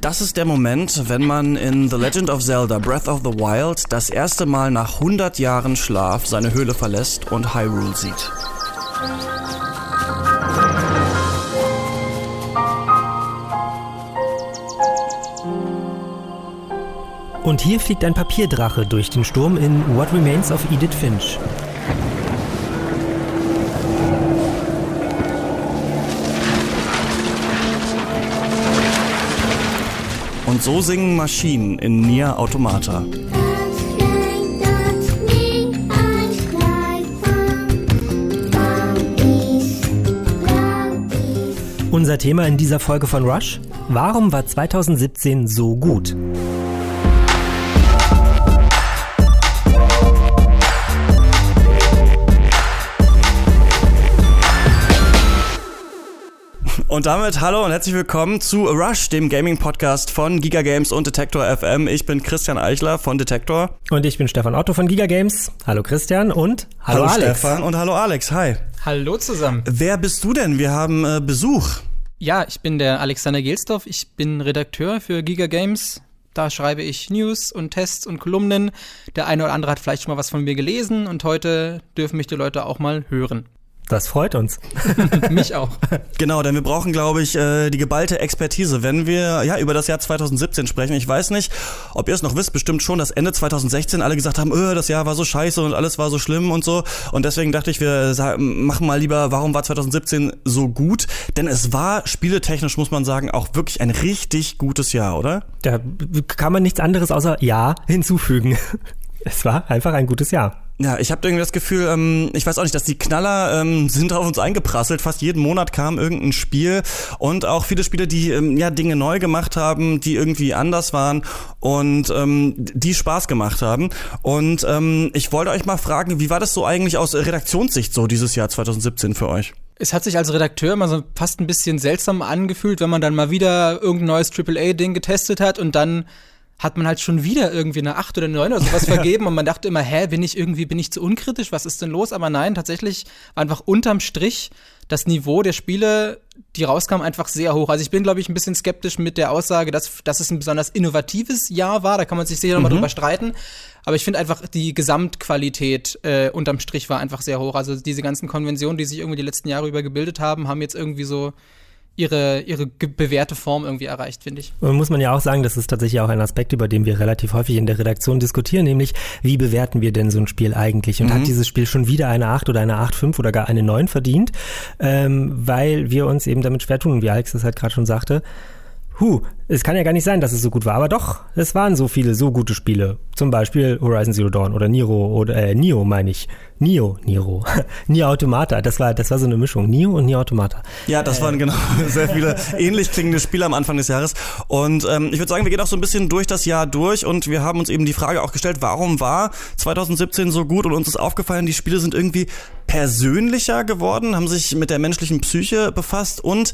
Das ist der Moment, wenn man in The Legend of Zelda Breath of the Wild das erste Mal nach 100 Jahren Schlaf seine Höhle verlässt und Hyrule sieht. Und hier fliegt ein Papierdrache durch den Sturm in What Remains of Edith Finch. Und so singen Maschinen in Nier Automata. Unser Thema in dieser Folge von Rush? Warum war 2017 so gut? Und damit hallo und herzlich willkommen zu Rush, dem Gaming-Podcast von Giga Games und Detektor FM. Ich bin Christian Eichler von Detektor. Und ich bin Stefan Otto von Giga Games. Hallo Christian und hallo, hallo Alex. Stefan und hallo Alex. Hi. Hallo zusammen. Wer bist du denn? Wir haben äh, Besuch. Ja, ich bin der Alexander Gelsdorf. Ich bin Redakteur für Giga Games. Da schreibe ich News und Tests und Kolumnen. Der eine oder andere hat vielleicht schon mal was von mir gelesen und heute dürfen mich die Leute auch mal hören. Das freut uns. Mich auch. Genau, denn wir brauchen, glaube ich, äh, die geballte Expertise, wenn wir ja über das Jahr 2017 sprechen. Ich weiß nicht, ob ihr es noch wisst, bestimmt schon, dass Ende 2016 alle gesagt haben, öh, das Jahr war so scheiße und alles war so schlimm und so. Und deswegen dachte ich, wir machen mal lieber, warum war 2017 so gut? Denn es war spieletechnisch, muss man sagen, auch wirklich ein richtig gutes Jahr, oder? Da kann man nichts anderes außer Ja hinzufügen. Es war einfach ein gutes Jahr. Ja, ich habe irgendwie das Gefühl, ähm, ich weiß auch nicht, dass die Knaller ähm, sind auf uns eingeprasselt. Fast jeden Monat kam irgendein Spiel und auch viele Spiele, die ähm, ja Dinge neu gemacht haben, die irgendwie anders waren und ähm, die Spaß gemacht haben. Und ähm, ich wollte euch mal fragen, wie war das so eigentlich aus Redaktionssicht so dieses Jahr 2017 für euch? Es hat sich als Redakteur immer so fast ein bisschen seltsam angefühlt, wenn man dann mal wieder irgendein neues AAA-Ding getestet hat und dann hat man halt schon wieder irgendwie eine 8 oder eine 9 oder sowas vergeben und man dachte immer, hä, bin ich irgendwie, bin ich zu unkritisch, was ist denn los? Aber nein, tatsächlich war einfach unterm Strich das Niveau der Spiele, die rauskamen, einfach sehr hoch. Also ich bin, glaube ich, ein bisschen skeptisch mit der Aussage, dass, dass es ein besonders innovatives Jahr war. Da kann man sich sicher nochmal mhm. drüber streiten. Aber ich finde einfach, die Gesamtqualität äh, unterm Strich war einfach sehr hoch. Also diese ganzen Konventionen, die sich irgendwie die letzten Jahre über gebildet haben, haben jetzt irgendwie so ihre, ihre bewährte Form irgendwie erreicht, finde ich. Und muss man ja auch sagen, das ist tatsächlich auch ein Aspekt, über den wir relativ häufig in der Redaktion diskutieren, nämlich wie bewerten wir denn so ein Spiel eigentlich? Und mhm. hat dieses Spiel schon wieder eine 8 oder eine 8,5 oder gar eine 9 verdient? Ähm, weil wir uns eben damit schwer tun, wie Alex das halt gerade schon sagte. Huh, es kann ja gar nicht sein, dass es so gut war, aber doch, es waren so viele so gute Spiele. Zum Beispiel Horizon Zero Dawn oder Niro oder äh, Nio meine ich. Nio, Niro. Nio Automata, das war, das war so eine Mischung. Nio und Nio Automata. Ja, das waren genau sehr viele ähnlich klingende Spiele am Anfang des Jahres. Und ähm, ich würde sagen, wir gehen auch so ein bisschen durch das Jahr durch und wir haben uns eben die Frage auch gestellt, warum war 2017 so gut? Und uns ist aufgefallen, die Spiele sind irgendwie persönlicher geworden, haben sich mit der menschlichen Psyche befasst und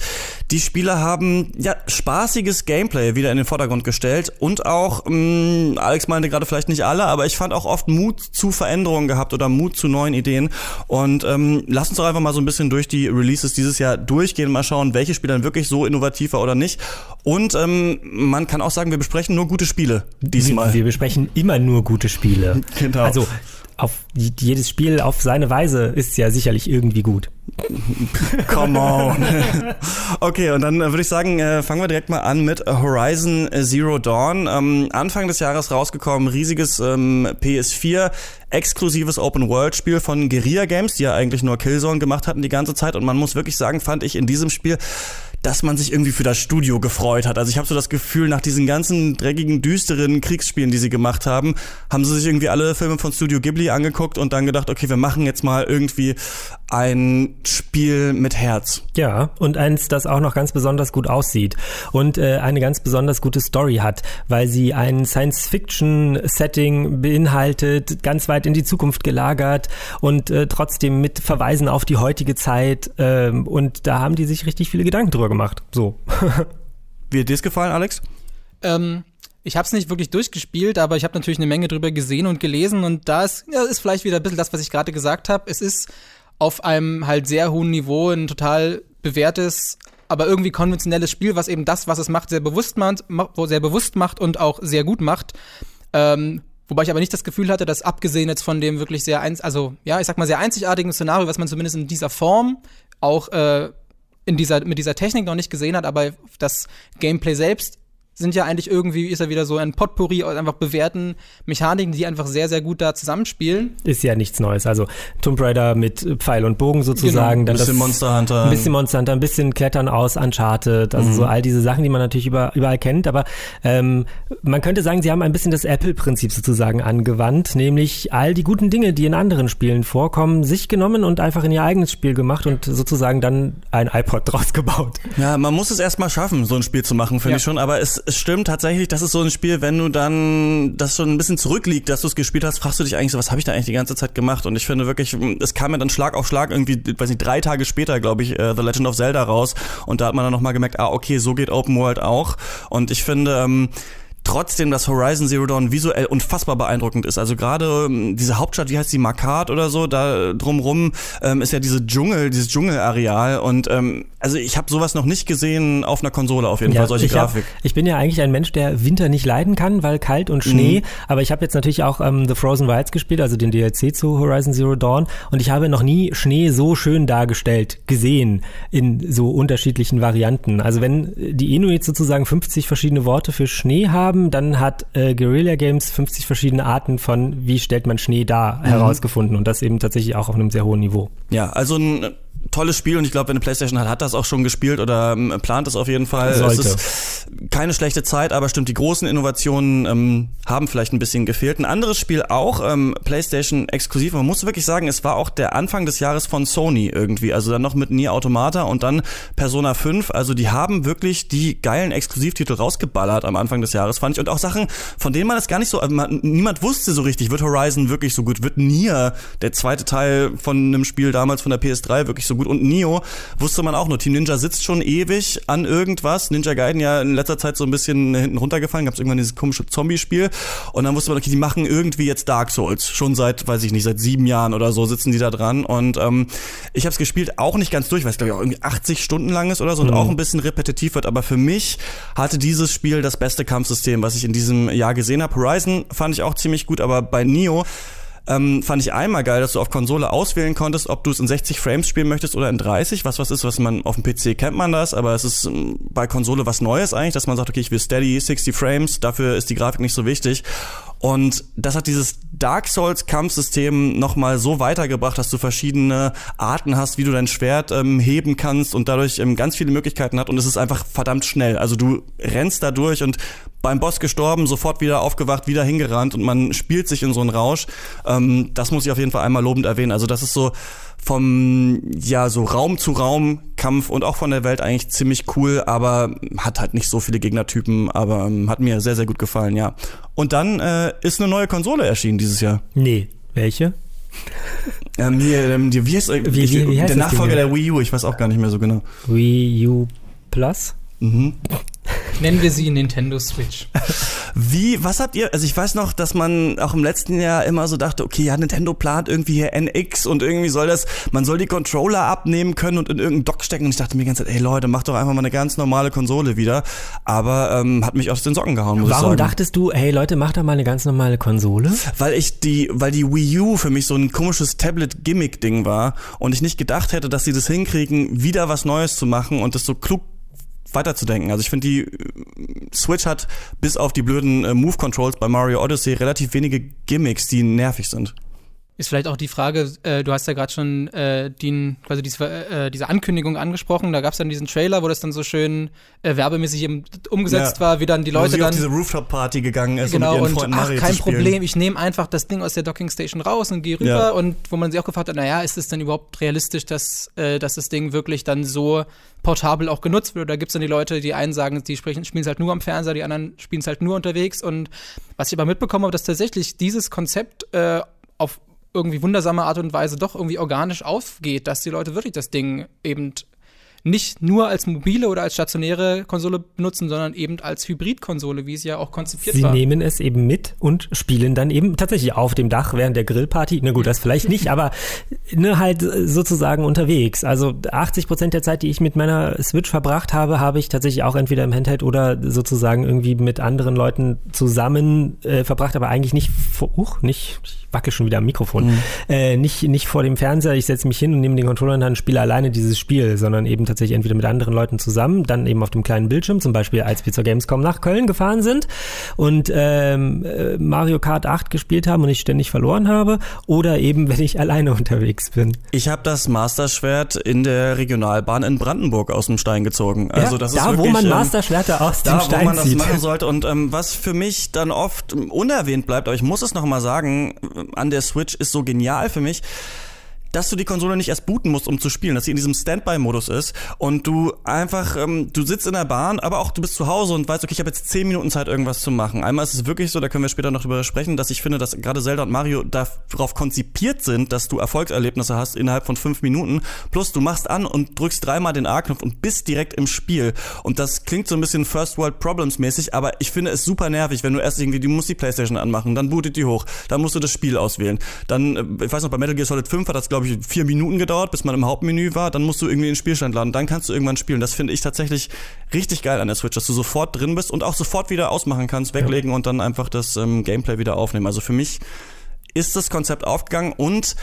die Spieler haben ja spaßiges Game Gameplay wieder in den Vordergrund gestellt und auch, mh, mm, Alex meinte gerade vielleicht nicht alle, aber ich fand auch oft Mut zu Veränderungen gehabt oder Mut zu neuen Ideen. Und ähm, lass uns doch einfach mal so ein bisschen durch die Releases dieses Jahr durchgehen, mal schauen, welche Spiele dann wirklich so innovativ war oder nicht. Und ähm, man kann auch sagen, wir besprechen nur gute Spiele diesmal. Wir, wir besprechen immer nur gute Spiele. Genau. Also auf jedes Spiel auf seine Weise ist ja sicherlich irgendwie gut. Come on. okay, und dann äh, würde ich sagen, äh, fangen wir direkt mal an mit Horizon Zero Dawn. Ähm, Anfang des Jahres rausgekommen, riesiges ähm, PS4 exklusives Open-World-Spiel von Guerilla Games, die ja eigentlich nur Killzone gemacht hatten die ganze Zeit. Und man muss wirklich sagen, fand ich in diesem Spiel dass man sich irgendwie für das Studio gefreut hat. Also ich habe so das Gefühl, nach diesen ganzen dreckigen, düsteren Kriegsspielen, die sie gemacht haben, haben sie sich irgendwie alle Filme von Studio Ghibli angeguckt und dann gedacht, okay, wir machen jetzt mal irgendwie ein Spiel mit Herz. Ja, und eins, das auch noch ganz besonders gut aussieht und äh, eine ganz besonders gute Story hat, weil sie ein Science-Fiction-Setting beinhaltet, ganz weit in die Zukunft gelagert und äh, trotzdem mit Verweisen auf die heutige Zeit. Äh, und da haben die sich richtig viele Gedanken drüber gemacht. So. Wie hat dir das gefallen, Alex? Ähm, ich habe es nicht wirklich durchgespielt, aber ich habe natürlich eine Menge drüber gesehen und gelesen und da ist, ja, ist vielleicht wieder ein bisschen das, was ich gerade gesagt habe. Es ist auf einem halt sehr hohen Niveau ein total bewährtes aber irgendwie konventionelles Spiel, was eben das, was es macht, sehr bewusst macht, sehr bewusst macht und auch sehr gut macht. Ähm, Wobei ich aber nicht das Gefühl hatte, dass abgesehen jetzt von dem wirklich sehr, ein, also ja, ich sag mal sehr einzigartigen Szenario, was man zumindest in dieser Form auch äh, in dieser, mit dieser Technik noch nicht gesehen hat, aber das Gameplay selbst sind ja eigentlich irgendwie, ist ja wieder so ein Potpourri aus einfach bewährten Mechaniken, die einfach sehr, sehr gut da zusammenspielen. Ist ja nichts Neues. Also Tomb Raider mit Pfeil und Bogen sozusagen. Genau. Ein bisschen das, Monster Hunter. Ein bisschen Monster Hunter, ein bisschen Klettern aus Uncharted. Also mhm. so all diese Sachen, die man natürlich über, überall kennt. Aber ähm, man könnte sagen, sie haben ein bisschen das Apple-Prinzip sozusagen angewandt. Nämlich all die guten Dinge, die in anderen Spielen vorkommen, sich genommen und einfach in ihr eigenes Spiel gemacht und sozusagen dann ein iPod draus gebaut. Ja, man muss es erstmal schaffen, so ein Spiel zu machen, finde ja. ich schon. Aber es es stimmt tatsächlich, das ist so ein Spiel, wenn du dann das schon ein bisschen zurückliegt, dass du es gespielt hast, fragst du dich eigentlich so, was habe ich da eigentlich die ganze Zeit gemacht? Und ich finde wirklich, es kam mir dann Schlag auf Schlag irgendwie, weiß nicht, drei Tage später, glaube ich, uh, The Legend of Zelda raus. Und da hat man dann nochmal gemerkt, ah, okay, so geht Open World auch. Und ich finde, ähm, trotzdem, dass Horizon Zero Dawn visuell unfassbar beeindruckend ist. Also gerade ähm, diese Hauptstadt, wie heißt die, Makart oder so, da drumrum ähm, ist ja diese Dschungel, dieses Dschungelareal und ähm, also ich habe sowas noch nicht gesehen auf einer Konsole auf jeden ja, Fall, solche ich Grafik. Hab, ich bin ja eigentlich ein Mensch, der Winter nicht leiden kann, weil kalt und Schnee, mhm. aber ich habe jetzt natürlich auch ähm, The Frozen Wilds gespielt, also den DLC zu Horizon Zero Dawn und ich habe noch nie Schnee so schön dargestellt gesehen in so unterschiedlichen Varianten. Also wenn die Inuit sozusagen 50 verschiedene Worte für Schnee haben, haben, dann hat äh, Guerilla Games 50 verschiedene Arten von, wie stellt man Schnee dar, mhm. herausgefunden und das eben tatsächlich auch auf einem sehr hohen Niveau. Ja, also ein tolles Spiel und ich glaube, wenn eine PlayStation hat, hat das auch schon gespielt oder ähm, plant es auf jeden Fall. Sollte. Es ist keine schlechte Zeit, aber stimmt, die großen Innovationen ähm, haben vielleicht ein bisschen gefehlt. Ein anderes Spiel auch, ähm, PlayStation exklusiv. Man muss wirklich sagen, es war auch der Anfang des Jahres von Sony irgendwie. Also dann noch mit Nier Automata und dann Persona 5. Also die haben wirklich die geilen Exklusivtitel rausgeballert am Anfang des Jahres, fand ich. Und auch Sachen, von denen man das gar nicht so, man, niemand wusste so richtig, wird Horizon wirklich so gut? Wird Nier, der zweite Teil von einem Spiel damals von der PS3, wirklich so gut? Und Nio wusste man auch nur. Team Ninja sitzt schon ewig an irgendwas. Ninja Gaiden ja in letzter Zeit so ein bisschen hinten runtergefallen. Gab es irgendwann dieses komische Zombie-Spiel. Und dann wusste man, okay, die machen irgendwie jetzt Dark Souls. Schon seit, weiß ich nicht, seit sieben Jahren oder so sitzen die da dran. Und ähm, ich habe es gespielt, auch nicht ganz durch, weil es glaube ich auch irgendwie 80 Stunden lang ist oder so und mhm. auch ein bisschen repetitiv wird. Aber für mich hatte dieses Spiel das beste Kampfsystem, was ich in diesem Jahr gesehen habe. Horizon fand ich auch ziemlich gut, aber bei Nio ähm, fand ich einmal geil, dass du auf Konsole auswählen konntest, ob du es in 60 Frames spielen möchtest oder in 30, was was ist, was man auf dem PC kennt man das, aber es ist ähm, bei Konsole was Neues eigentlich, dass man sagt, okay, ich will steady 60 Frames, dafür ist die Grafik nicht so wichtig. Und das hat dieses Dark Souls Kampfsystem nochmal so weitergebracht, dass du verschiedene Arten hast, wie du dein Schwert ähm, heben kannst und dadurch ähm, ganz viele Möglichkeiten hat. Und es ist einfach verdammt schnell. Also du rennst da durch und beim Boss gestorben, sofort wieder aufgewacht, wieder hingerannt und man spielt sich in so einen Rausch. Ähm, das muss ich auf jeden Fall einmal lobend erwähnen. Also das ist so vom ja so Raum zu Raum Kampf und auch von der Welt eigentlich ziemlich cool, aber hat halt nicht so viele Gegnertypen, aber ähm, hat mir sehr sehr gut gefallen, ja. Und dann äh, ist eine neue Konsole erschienen dieses Jahr. Nee, welche? ähm, hier, ähm, die, wie heißt, wie, wie, wie heißt der Nachfolger der Wii U, ich weiß auch gar nicht mehr so genau. Wii U Plus? Mhm. Nennen wir sie Nintendo Switch. Wie, was habt ihr, also ich weiß noch, dass man auch im letzten Jahr immer so dachte, okay, ja, Nintendo plant irgendwie hier NX und irgendwie soll das, man soll die Controller abnehmen können und in irgendeinen Dock stecken und ich dachte mir die ganze Zeit, ey Leute, macht doch einfach mal eine ganz normale Konsole wieder. Aber ähm, hat mich aus den Socken gehauen, muss Warum ich sagen. dachtest du, hey Leute, macht doch mal eine ganz normale Konsole? Weil ich die, weil die Wii U für mich so ein komisches Tablet-Gimmick-Ding war und ich nicht gedacht hätte, dass sie das hinkriegen, wieder was Neues zu machen und das so klug weiterzudenken. Also ich finde, die äh, Switch hat bis auf die blöden äh, Move Controls bei Mario Odyssey relativ wenige Gimmicks, die nervig sind. Ist vielleicht auch die Frage, äh, du hast ja gerade schon äh, den, quasi diese, äh, diese Ankündigung angesprochen, da gab es dann diesen Trailer, wo das dann so schön äh, werbemäßig umgesetzt ja. war, wie dann die Leute dann auf diese Rooftop-Party gegangen ist genau, und Freunden ach, kein Problem, ich nehme einfach das Ding aus der Docking-Station raus und gehe rüber ja. und wo man sich auch gefragt hat, naja, ist es denn überhaupt realistisch, dass, äh, dass das Ding wirklich dann so portabel auch genutzt wird? Oder gibt es dann die Leute, die einen sagen, die spielen es halt nur am Fernseher, die anderen spielen es halt nur unterwegs und was ich aber mitbekommen habe, dass tatsächlich dieses Konzept äh, auf irgendwie wundersame Art und Weise doch irgendwie organisch aufgeht, dass die Leute wirklich das Ding eben nicht nur als mobile oder als stationäre Konsole benutzen, sondern eben als Hybridkonsole, wie es ja auch konzipiert Sie war. Sie nehmen es eben mit und spielen dann eben tatsächlich auf dem Dach während der Grillparty. Na gut, das vielleicht nicht, aber ne, halt sozusagen unterwegs. Also 80 Prozent der Zeit, die ich mit meiner Switch verbracht habe, habe ich tatsächlich auch entweder im Handheld oder sozusagen irgendwie mit anderen Leuten zusammen äh, verbracht, aber eigentlich nicht vor, uh, nicht, ich wackel schon wieder am Mikrofon, mhm. äh, nicht, nicht vor dem Fernseher, ich setze mich hin und nehme den Controller in der Hand und spiele alleine dieses Spiel, sondern eben tatsächlich entweder mit anderen Leuten zusammen, dann eben auf dem kleinen Bildschirm, zum Beispiel als wir zur Gamescom nach Köln gefahren sind und ähm, äh, Mario Kart 8 gespielt haben und ich ständig verloren habe, oder eben, wenn ich alleine unterwegs bin. Ich habe das Masterschwert in der Regionalbahn in Brandenburg aus dem Stein gezogen. Also ja, das da, ist wirklich, wo man ähm, Masterschwerter aus da, dem Stein wo man zieht. das machen sollte und ähm, was für mich dann oft unerwähnt bleibt, aber ich muss es noch mal sagen, an der Switch ist so genial für mich, dass du die Konsole nicht erst booten musst, um zu spielen, dass sie in diesem Standby-Modus ist und du einfach, ähm, du sitzt in der Bahn, aber auch du bist zu Hause und weißt, okay, ich habe jetzt zehn Minuten Zeit, irgendwas zu machen. Einmal ist es wirklich so, da können wir später noch drüber sprechen, dass ich finde, dass gerade Zelda und Mario darauf konzipiert sind, dass du Erfolgserlebnisse hast innerhalb von fünf Minuten. Plus du machst an und drückst dreimal den A-Knopf und bist direkt im Spiel. Und das klingt so ein bisschen First World Problems mäßig, aber ich finde es super nervig, wenn du erst irgendwie, du musst die Playstation anmachen, dann bootet die hoch, dann musst du das Spiel auswählen. Dann, äh, ich weiß noch, bei Metal Gear Solid 5 hat das, glaube ich, vier Minuten gedauert, bis man im Hauptmenü war. Dann musst du irgendwie den Spielstand laden. Dann kannst du irgendwann spielen. Das finde ich tatsächlich richtig geil an der Switch, dass du sofort drin bist und auch sofort wieder ausmachen kannst, weglegen ja. und dann einfach das ähm, Gameplay wieder aufnehmen. Also für mich ist das Konzept aufgegangen und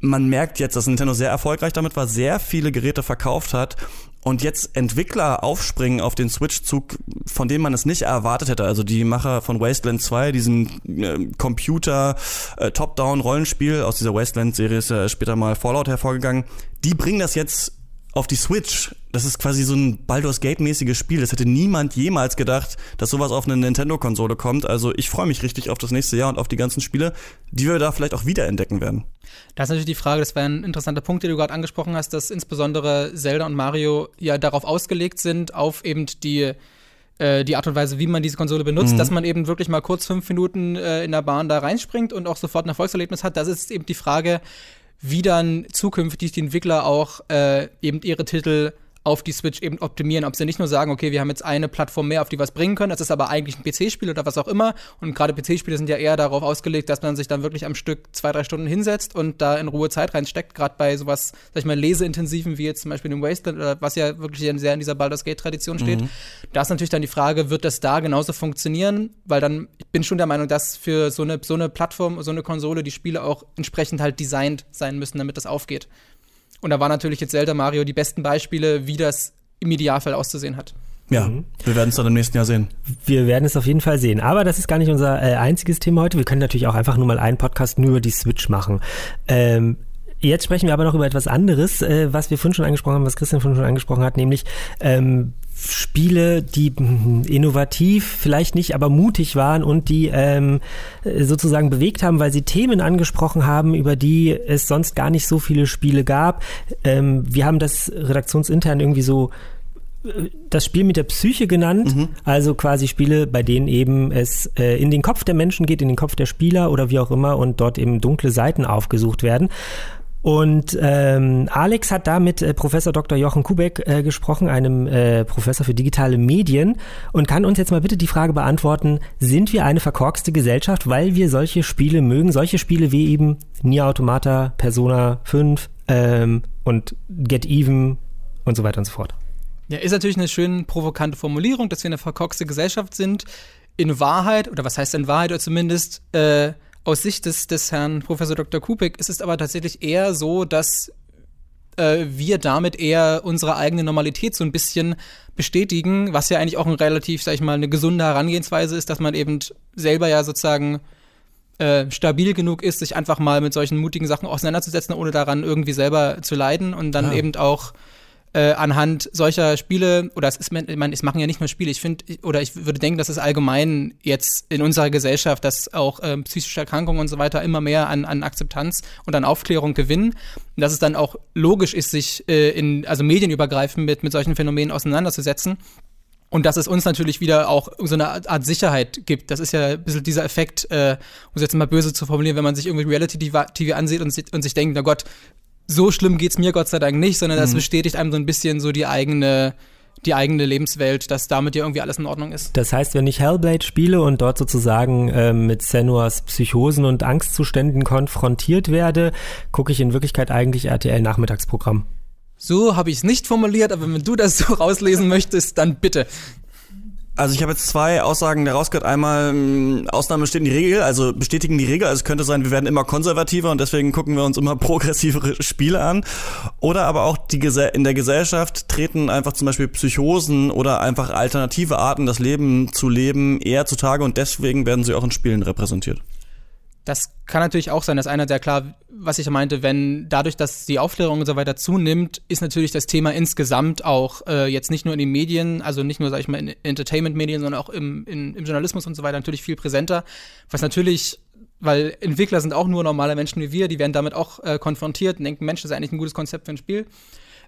man merkt jetzt, dass Nintendo sehr erfolgreich damit war, sehr viele Geräte verkauft hat und jetzt Entwickler aufspringen auf den Switch-Zug, von denen man es nicht erwartet hätte. Also die Macher von Wasteland 2, diesen äh, Computer äh, aus dieser Wasteland-Serie ist ja später mal Fallout hervorgegangen, die bringen das jetzt auf die Switch. Das ist quasi so ein Baldur's Gate-mäßiges Spiel. Das hätte niemand jemals gedacht, dass sowas auf eine Nintendo-Konsole kommt. Also ich freue mich richtig auf das nächste Jahr und auf die ganzen Spiele, die wir da vielleicht auch wiederentdecken werden. Das ist natürlich die Frage, das wäre ein interessanter Punkt, den du gerade angesprochen hast, dass insbesondere Zelda und Mario ja darauf ausgelegt sind, auf eben die äh, die Art und Weise, wie man diese Konsole benutzt, mhm. dass man eben wirklich mal kurz fünf Minuten äh, in der Bahn da reinspringt und auch sofort ein Erfolgserlebnis hat. Das ist eben die Frage, wie dann zukünftig die Entwickler auch äh, eben ihre Titel auf die Switch eben optimieren. Ob sie nicht nur sagen, okay, wir haben jetzt eine Plattform mehr, auf die was bringen können, das ist aber eigentlich ein PC-Spiel oder was auch immer. Und gerade PC-Spiele sind ja eher darauf ausgelegt, dass man sich dann wirklich am Stück zwei, drei Stunden hinsetzt und da in Ruhe Zeit reinsteckt. Gerade bei sowas, sag ich mal, leseintensiven wie jetzt zum Beispiel dem Wasteland oder was ja wirklich sehr in dieser Baldur's Gate-Tradition steht. Mhm. Da ist natürlich dann die Frage, wird das da genauso funktionieren? Weil dann, ich bin schon der Meinung, dass für so eine, so eine Plattform, so eine Konsole die Spiele auch entsprechend halt designt sein müssen, damit das aufgeht. Und da waren natürlich jetzt Zelda Mario die besten Beispiele, wie das im Idealfall auszusehen hat. Ja, mhm. wir werden es dann im nächsten Jahr sehen. Wir werden es auf jeden Fall sehen. Aber das ist gar nicht unser äh, einziges Thema heute. Wir können natürlich auch einfach nur mal einen Podcast nur über die Switch machen. Ähm, Jetzt sprechen wir aber noch über etwas anderes, äh, was wir vorhin schon angesprochen haben, was Christian vorhin schon angesprochen hat, nämlich ähm, Spiele, die innovativ, vielleicht nicht, aber mutig waren und die ähm, sozusagen bewegt haben, weil sie Themen angesprochen haben, über die es sonst gar nicht so viele Spiele gab. Ähm, wir haben das redaktionsintern irgendwie so äh, das Spiel mit der Psyche genannt, mhm. also quasi Spiele, bei denen eben es äh, in den Kopf der Menschen geht, in den Kopf der Spieler oder wie auch immer und dort eben dunkle Seiten aufgesucht werden. Und ähm, Alex hat da mit äh, Professor Dr. Jochen Kubeck äh, gesprochen, einem äh, Professor für digitale Medien, und kann uns jetzt mal bitte die Frage beantworten, sind wir eine verkorkste Gesellschaft, weil wir solche Spiele mögen, solche Spiele wie eben Nier Automata, Persona 5 ähm, und Get Even und so weiter und so fort. Ja, ist natürlich eine schön provokante Formulierung, dass wir eine verkorkste Gesellschaft sind. In Wahrheit, oder was heißt in Wahrheit, oder zumindest äh, aus Sicht des, des Herrn Professor Dr. Kupik ist es aber tatsächlich eher so, dass äh, wir damit eher unsere eigene Normalität so ein bisschen bestätigen, was ja eigentlich auch ein relativ, sag ich mal, eine gesunde Herangehensweise ist, dass man eben selber ja sozusagen äh, stabil genug ist, sich einfach mal mit solchen mutigen Sachen auseinanderzusetzen, ohne daran irgendwie selber zu leiden und dann ja. eben auch äh, anhand solcher Spiele, oder es ist, ich meine, es machen ja nicht nur Spiele, ich finde, oder ich würde denken, dass es allgemein jetzt in unserer Gesellschaft, dass auch äh, psychische Erkrankungen und so weiter immer mehr an, an Akzeptanz und an Aufklärung gewinnen. Und dass es dann auch logisch ist, sich äh, in, also medienübergreifend mit, mit solchen Phänomenen auseinanderzusetzen. Und dass es uns natürlich wieder auch so eine Art Sicherheit gibt. Das ist ja ein bisschen dieser Effekt, äh, um es jetzt mal böse zu formulieren, wenn man sich irgendwie Reality-TV ansieht und, und sich denkt, na Gott, so schlimm geht's mir Gott sei Dank nicht, sondern das mhm. bestätigt einem so ein bisschen so die eigene die eigene Lebenswelt, dass damit ja irgendwie alles in Ordnung ist. Das heißt, wenn ich Hellblade spiele und dort sozusagen äh, mit Senuas Psychosen und Angstzuständen konfrontiert werde, gucke ich in Wirklichkeit eigentlich RTL Nachmittagsprogramm. So habe ich es nicht formuliert, aber wenn du das so rauslesen möchtest, dann bitte. Also ich habe jetzt zwei Aussagen daraus gehört. Einmal ähm, Ausnahme steht in die Regel, also bestätigen die Regel. Also es könnte sein, wir werden immer konservativer und deswegen gucken wir uns immer progressivere Spiele an. Oder aber auch die in der Gesellschaft treten einfach zum Beispiel Psychosen oder einfach alternative Arten, das Leben zu leben, eher zutage und deswegen werden sie auch in Spielen repräsentiert. Das kann natürlich auch sein, dass einer der klar, was ich meinte, wenn dadurch, dass die Aufklärung und so weiter zunimmt, ist natürlich das Thema insgesamt auch äh, jetzt nicht nur in den Medien, also nicht nur, sag ich mal, in Entertainment-Medien, sondern auch im, in, im Journalismus und so weiter natürlich viel präsenter. Was natürlich, weil Entwickler sind auch nur normale Menschen wie wir, die werden damit auch äh, konfrontiert und denken, Mensch, das ist eigentlich ein gutes Konzept für ein Spiel.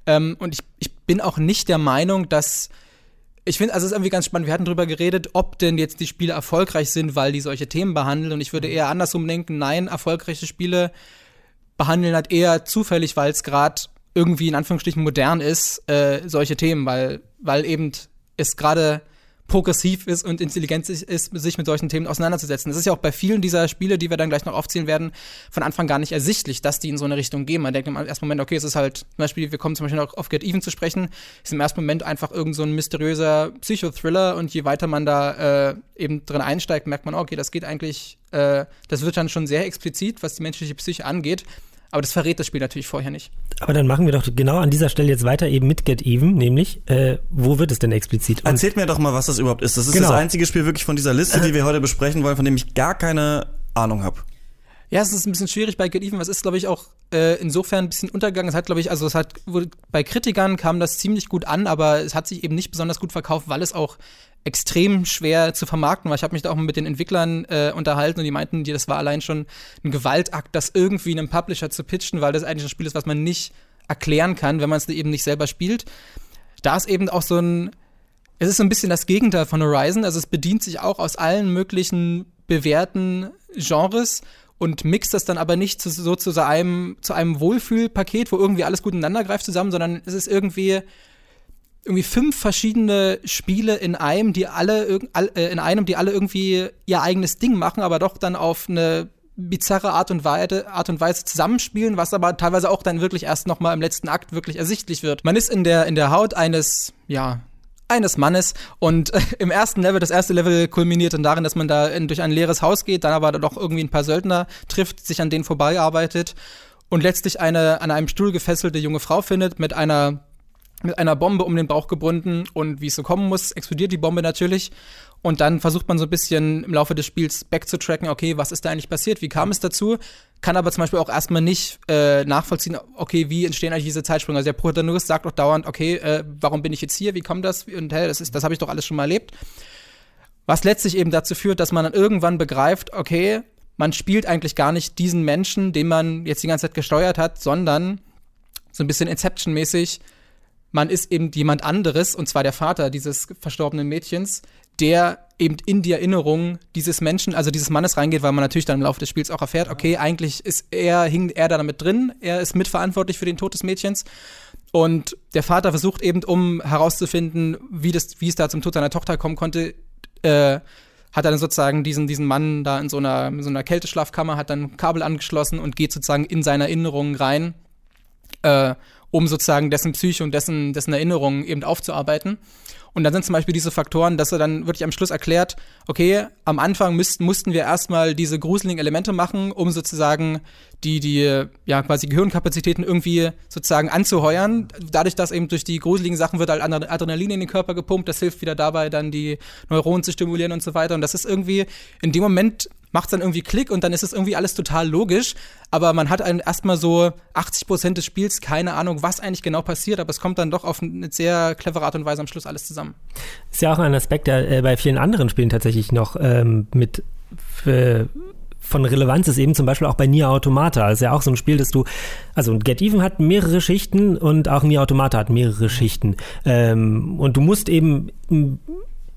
Ähm, und ich, ich bin auch nicht der Meinung, dass ich finde, also es ist irgendwie ganz spannend. Wir hatten drüber geredet, ob denn jetzt die Spiele erfolgreich sind, weil die solche Themen behandeln. Und ich würde eher andersrum denken, nein, erfolgreiche Spiele behandeln halt eher zufällig, weil es gerade irgendwie in Anführungsstrichen modern ist, äh, solche Themen, weil, weil eben es gerade progressiv ist und intelligent ist, sich mit solchen Themen auseinanderzusetzen. Das ist ja auch bei vielen dieser Spiele, die wir dann gleich noch aufzählen werden, von Anfang gar nicht ersichtlich, dass die in so eine Richtung gehen. Man denkt im ersten Moment, okay, es ist halt, zum Beispiel, wir kommen zum Beispiel noch auf Get Even zu sprechen, ist im ersten Moment einfach irgend so ein mysteriöser Psychothriller und je weiter man da äh, eben drin einsteigt, merkt man, okay, das geht eigentlich, äh, das wird dann schon sehr explizit, was die menschliche Psyche angeht. Aber das verrät das Spiel natürlich vorher nicht. Aber dann machen wir doch genau an dieser Stelle jetzt weiter eben mit Get Even, nämlich, äh, wo wird es denn explizit? Und Erzählt mir doch mal, was das überhaupt ist. Das ist genau. das einzige Spiel wirklich von dieser Liste, die wir heute besprechen wollen, von dem ich gar keine Ahnung habe. Ja, es ist ein bisschen schwierig bei Get Even. Was ist, glaube ich, auch äh, insofern ein bisschen untergegangen. Es hat, glaube ich, also es hat bei Kritikern kam das ziemlich gut an, aber es hat sich eben nicht besonders gut verkauft, weil es auch extrem schwer zu vermarkten war. Ich habe mich da auch mit den Entwicklern äh, unterhalten und die meinten, das war allein schon ein Gewaltakt, das irgendwie einem Publisher zu pitchen, weil das eigentlich ein Spiel ist, was man nicht erklären kann, wenn man es eben nicht selber spielt. Da ist eben auch so ein, es ist so ein bisschen das Gegenteil von Horizon, also es bedient sich auch aus allen möglichen bewährten Genres und mixt das dann aber nicht zu, so zu einem, zu einem Wohlfühlpaket, wo irgendwie alles gut ineinander greift zusammen, sondern es ist irgendwie irgendwie fünf verschiedene Spiele in einem, die alle äh, in einem, die alle irgendwie ihr eigenes Ding machen, aber doch dann auf eine bizarre Art und Weise, Art und Weise zusammenspielen, was aber teilweise auch dann wirklich erst noch mal im letzten Akt wirklich ersichtlich wird. Man ist in der in der Haut eines ja eines Mannes und äh, im ersten Level, das erste Level kulminiert dann darin, dass man da in, durch ein leeres Haus geht, dann aber doch irgendwie ein paar Söldner trifft, sich an denen vorbeiarbeitet und letztlich eine an einem Stuhl gefesselte junge Frau findet mit einer mit einer Bombe um den Bauch gebunden und wie es so kommen muss, explodiert die Bombe natürlich. Und dann versucht man so ein bisschen im Laufe des Spiels backzutracken, okay, was ist da eigentlich passiert, wie kam es dazu? Kann aber zum Beispiel auch erstmal nicht äh, nachvollziehen, okay, wie entstehen eigentlich diese Zeitsprünge? Also der Protagonist sagt auch dauernd, okay, äh, warum bin ich jetzt hier, wie kommt das? Und hey, das, das habe ich doch alles schon mal erlebt. Was letztlich eben dazu führt, dass man dann irgendwann begreift, okay, man spielt eigentlich gar nicht diesen Menschen, den man jetzt die ganze Zeit gesteuert hat, sondern so ein bisschen Inception-mäßig man ist eben jemand anderes, und zwar der Vater dieses verstorbenen Mädchens, der eben in die Erinnerung dieses Menschen, also dieses Mannes reingeht, weil man natürlich dann im Laufe des Spiels auch erfährt, okay, eigentlich ist er, hing er da damit drin, er ist mitverantwortlich für den Tod des Mädchens. Und der Vater versucht eben, um herauszufinden, wie, das, wie es da zum Tod seiner Tochter kommen konnte, äh, hat dann sozusagen diesen, diesen Mann da in so einer, in so einer Kälteschlafkammer, hat dann Kabel angeschlossen und geht sozusagen in seine Erinnerungen rein. Äh, um sozusagen dessen Psyche und dessen, dessen Erinnerungen eben aufzuarbeiten. Und dann sind zum Beispiel diese Faktoren, dass er dann wirklich am Schluss erklärt, okay, am Anfang müssten, mussten wir erstmal diese gruseligen Elemente machen, um sozusagen die, die, ja, quasi Gehirnkapazitäten irgendwie sozusagen anzuheuern. Dadurch, dass eben durch die gruseligen Sachen wird halt Adrenalin in den Körper gepumpt, das hilft wieder dabei, dann die Neuronen zu stimulieren und so weiter. Und das ist irgendwie in dem Moment macht es dann irgendwie Klick und dann ist es irgendwie alles total logisch. Aber man hat erstmal so 80 Prozent des Spiels keine Ahnung, was eigentlich genau passiert, aber es kommt dann doch auf eine sehr clevere Art und Weise am Schluss alles zusammen. Ist ja auch ein Aspekt, der äh, bei vielen anderen Spielen tatsächlich noch ähm, mit für von Relevanz ist eben zum Beispiel auch bei Nier Automata. Das ist ja auch so ein Spiel, dass du, also Get Even hat mehrere Schichten und auch Nier Automata hat mehrere Schichten. Ähm, und du musst eben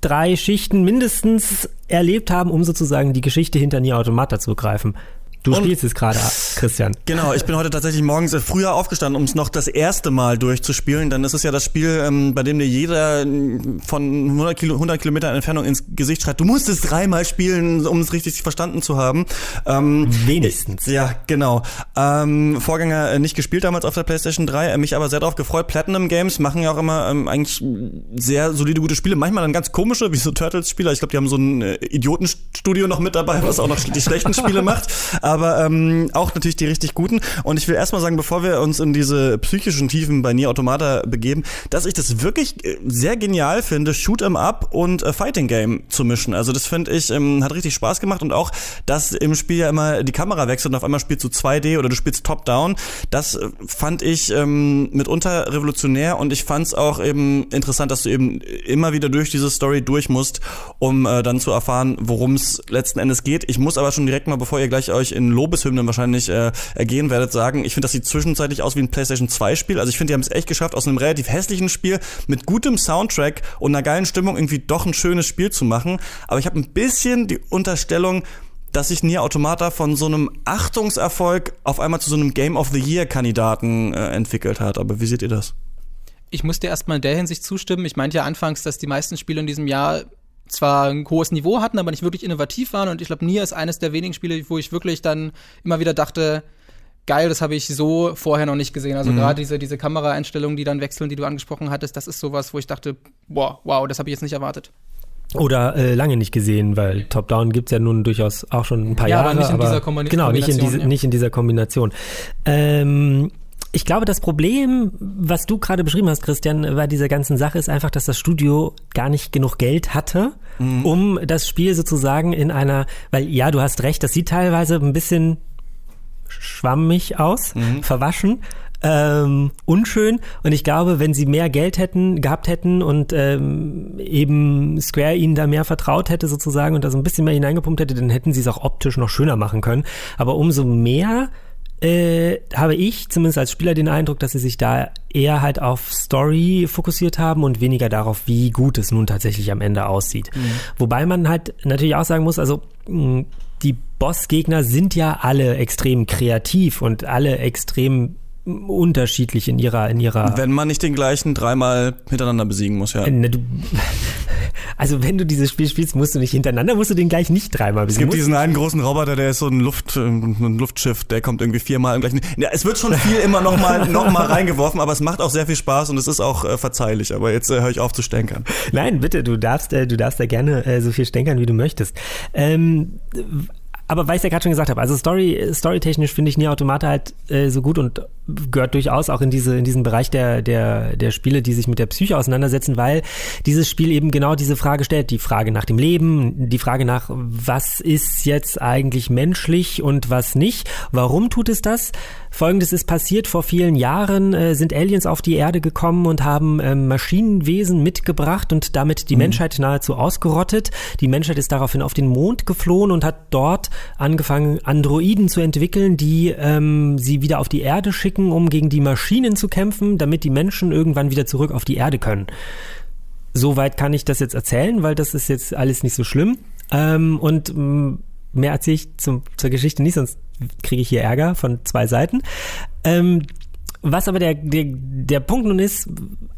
drei Schichten mindestens erlebt haben, um sozusagen die Geschichte hinter Nier Automata zu begreifen. Du und spielst es gerade, Christian. Genau, ich bin heute tatsächlich morgens äh, früher aufgestanden, um es noch das erste Mal durchzuspielen. Dann ist es ja das Spiel, ähm, bei dem dir jeder von 100, Kilo, 100 Kilometer Entfernung ins Gesicht schreit, du musst es dreimal spielen, um es richtig verstanden zu haben. Ähm, Wenigstens. Ja, genau. Ähm, Vorgänger äh, nicht gespielt damals auf der PlayStation 3, äh, mich aber sehr darauf gefreut. Platinum Games machen ja auch immer ähm, eigentlich sehr solide, gute Spiele. Manchmal dann ganz komische, wie so Turtles-Spieler. Ich glaube, die haben so ein äh, Idiotenstudio noch mit dabei, was auch noch die schlechten Spiele macht. Aber ähm, auch natürlich die richtig guten. Und ich will erstmal sagen, bevor wir uns in diese psychischen Tiefen bei Nier Automata begeben, dass ich das wirklich äh, sehr genial finde, Shoot 'em Up und äh, Fighting Game zu mischen. Also das finde ich, ähm, hat richtig Spaß gemacht und auch, dass im Spiel ja immer die Kamera wechselt und auf einmal spielst du 2D oder du spielst Top-Down. Das äh, fand ich ähm, mitunter revolutionär und ich fand es auch eben interessant, dass du eben immer wieder durch diese Story durch musst, um äh, dann zu erfahren, worum es letzten Endes geht. Ich muss aber schon direkt mal, bevor ihr gleich euch in Lobeshymnen wahrscheinlich äh, ergehen werdet, sagen, ich finde, das sieht zwischenzeitlich aus wie ein PlayStation 2 Spiel. Also ich finde, die haben es echt geschafft, aus einem relativ hässlichen Spiel mit gutem Soundtrack und einer geilen Stimmung irgendwie doch ein schönes Spiel zu machen. Aber ich habe ein bisschen die Unterstellung, dass sich Nier Automata von so einem Achtungserfolg auf einmal zu so einem Game of the Year Kandidaten äh, entwickelt hat. Aber wie seht ihr das? Ich muss dir erstmal in der Hinsicht zustimmen. Ich meinte ja anfangs, dass die meisten Spiele in diesem Jahr zwar ein hohes Niveau hatten, aber nicht wirklich innovativ waren. Und ich glaube, Nier ist eines der wenigen Spiele, wo ich wirklich dann immer wieder dachte, geil, das habe ich so vorher noch nicht gesehen. Also mhm. gerade diese, diese Kameraeinstellungen, die dann wechseln, die du angesprochen hattest, das ist sowas, wo ich dachte, boah, wow, das habe ich jetzt nicht erwartet. Oder äh, lange nicht gesehen, weil Top-Down gibt's ja nun durchaus auch schon ein paar ja, Jahre. Aber nicht in dieser Kombination. Genau, nicht in, diese, ja. nicht in dieser Kombination. Ähm, ich glaube, das Problem, was du gerade beschrieben hast, Christian, bei dieser ganzen Sache ist einfach, dass das Studio gar nicht genug Geld hatte, mhm. um das Spiel sozusagen in einer, weil ja, du hast recht, das sieht teilweise ein bisschen schwammig aus, mhm. verwaschen, ähm, unschön. Und ich glaube, wenn sie mehr Geld hätten, gehabt hätten und ähm, eben Square ihnen da mehr vertraut hätte sozusagen und da so ein bisschen mehr hineingepumpt hätte, dann hätten sie es auch optisch noch schöner machen können. Aber umso mehr äh, habe ich zumindest als Spieler den Eindruck, dass sie sich da eher halt auf Story fokussiert haben und weniger darauf, wie gut es nun tatsächlich am Ende aussieht. Mhm. Wobei man halt natürlich auch sagen muss, also die Bossgegner sind ja alle extrem kreativ und alle extrem unterschiedlich in ihrer in ihrer wenn man nicht den gleichen dreimal hintereinander besiegen muss ja. Ne, du, also wenn du dieses Spiel spielst musst du nicht hintereinander musst du den gleich nicht dreimal besiegen. es gibt diesen einen großen Roboter der ist so ein Luft ein Luftschiff der kommt irgendwie viermal im gleichen ja, es wird schon viel immer noch mal noch mal reingeworfen aber es macht auch sehr viel Spaß und es ist auch äh, verzeihlich aber jetzt äh, höre ich auf zu stänkern. Nein bitte du darfst äh, du darfst da gerne äh, so viel stänkern wie du möchtest. Ähm, aber weil ich ja gerade schon gesagt habe, also Story, storytechnisch finde ich Nier Automata halt äh, so gut und gehört durchaus auch in diese in diesen Bereich der der der Spiele, die sich mit der Psyche auseinandersetzen, weil dieses Spiel eben genau diese Frage stellt, die Frage nach dem Leben, die Frage nach was ist jetzt eigentlich menschlich und was nicht, warum tut es das? Folgendes ist passiert vor vielen Jahren äh, sind Aliens auf die Erde gekommen und haben äh, Maschinenwesen mitgebracht und damit die mhm. Menschheit nahezu ausgerottet. Die Menschheit ist daraufhin auf den Mond geflohen und hat dort angefangen, Androiden zu entwickeln, die ähm, sie wieder auf die Erde schicken, um gegen die Maschinen zu kämpfen, damit die Menschen irgendwann wieder zurück auf die Erde können. Soweit kann ich das jetzt erzählen, weil das ist jetzt alles nicht so schlimm. Ähm, und mm, mehr erzähle ich zum, zur Geschichte nicht, sonst kriege ich hier Ärger von zwei Seiten. Ähm, was aber der, der, der Punkt nun ist,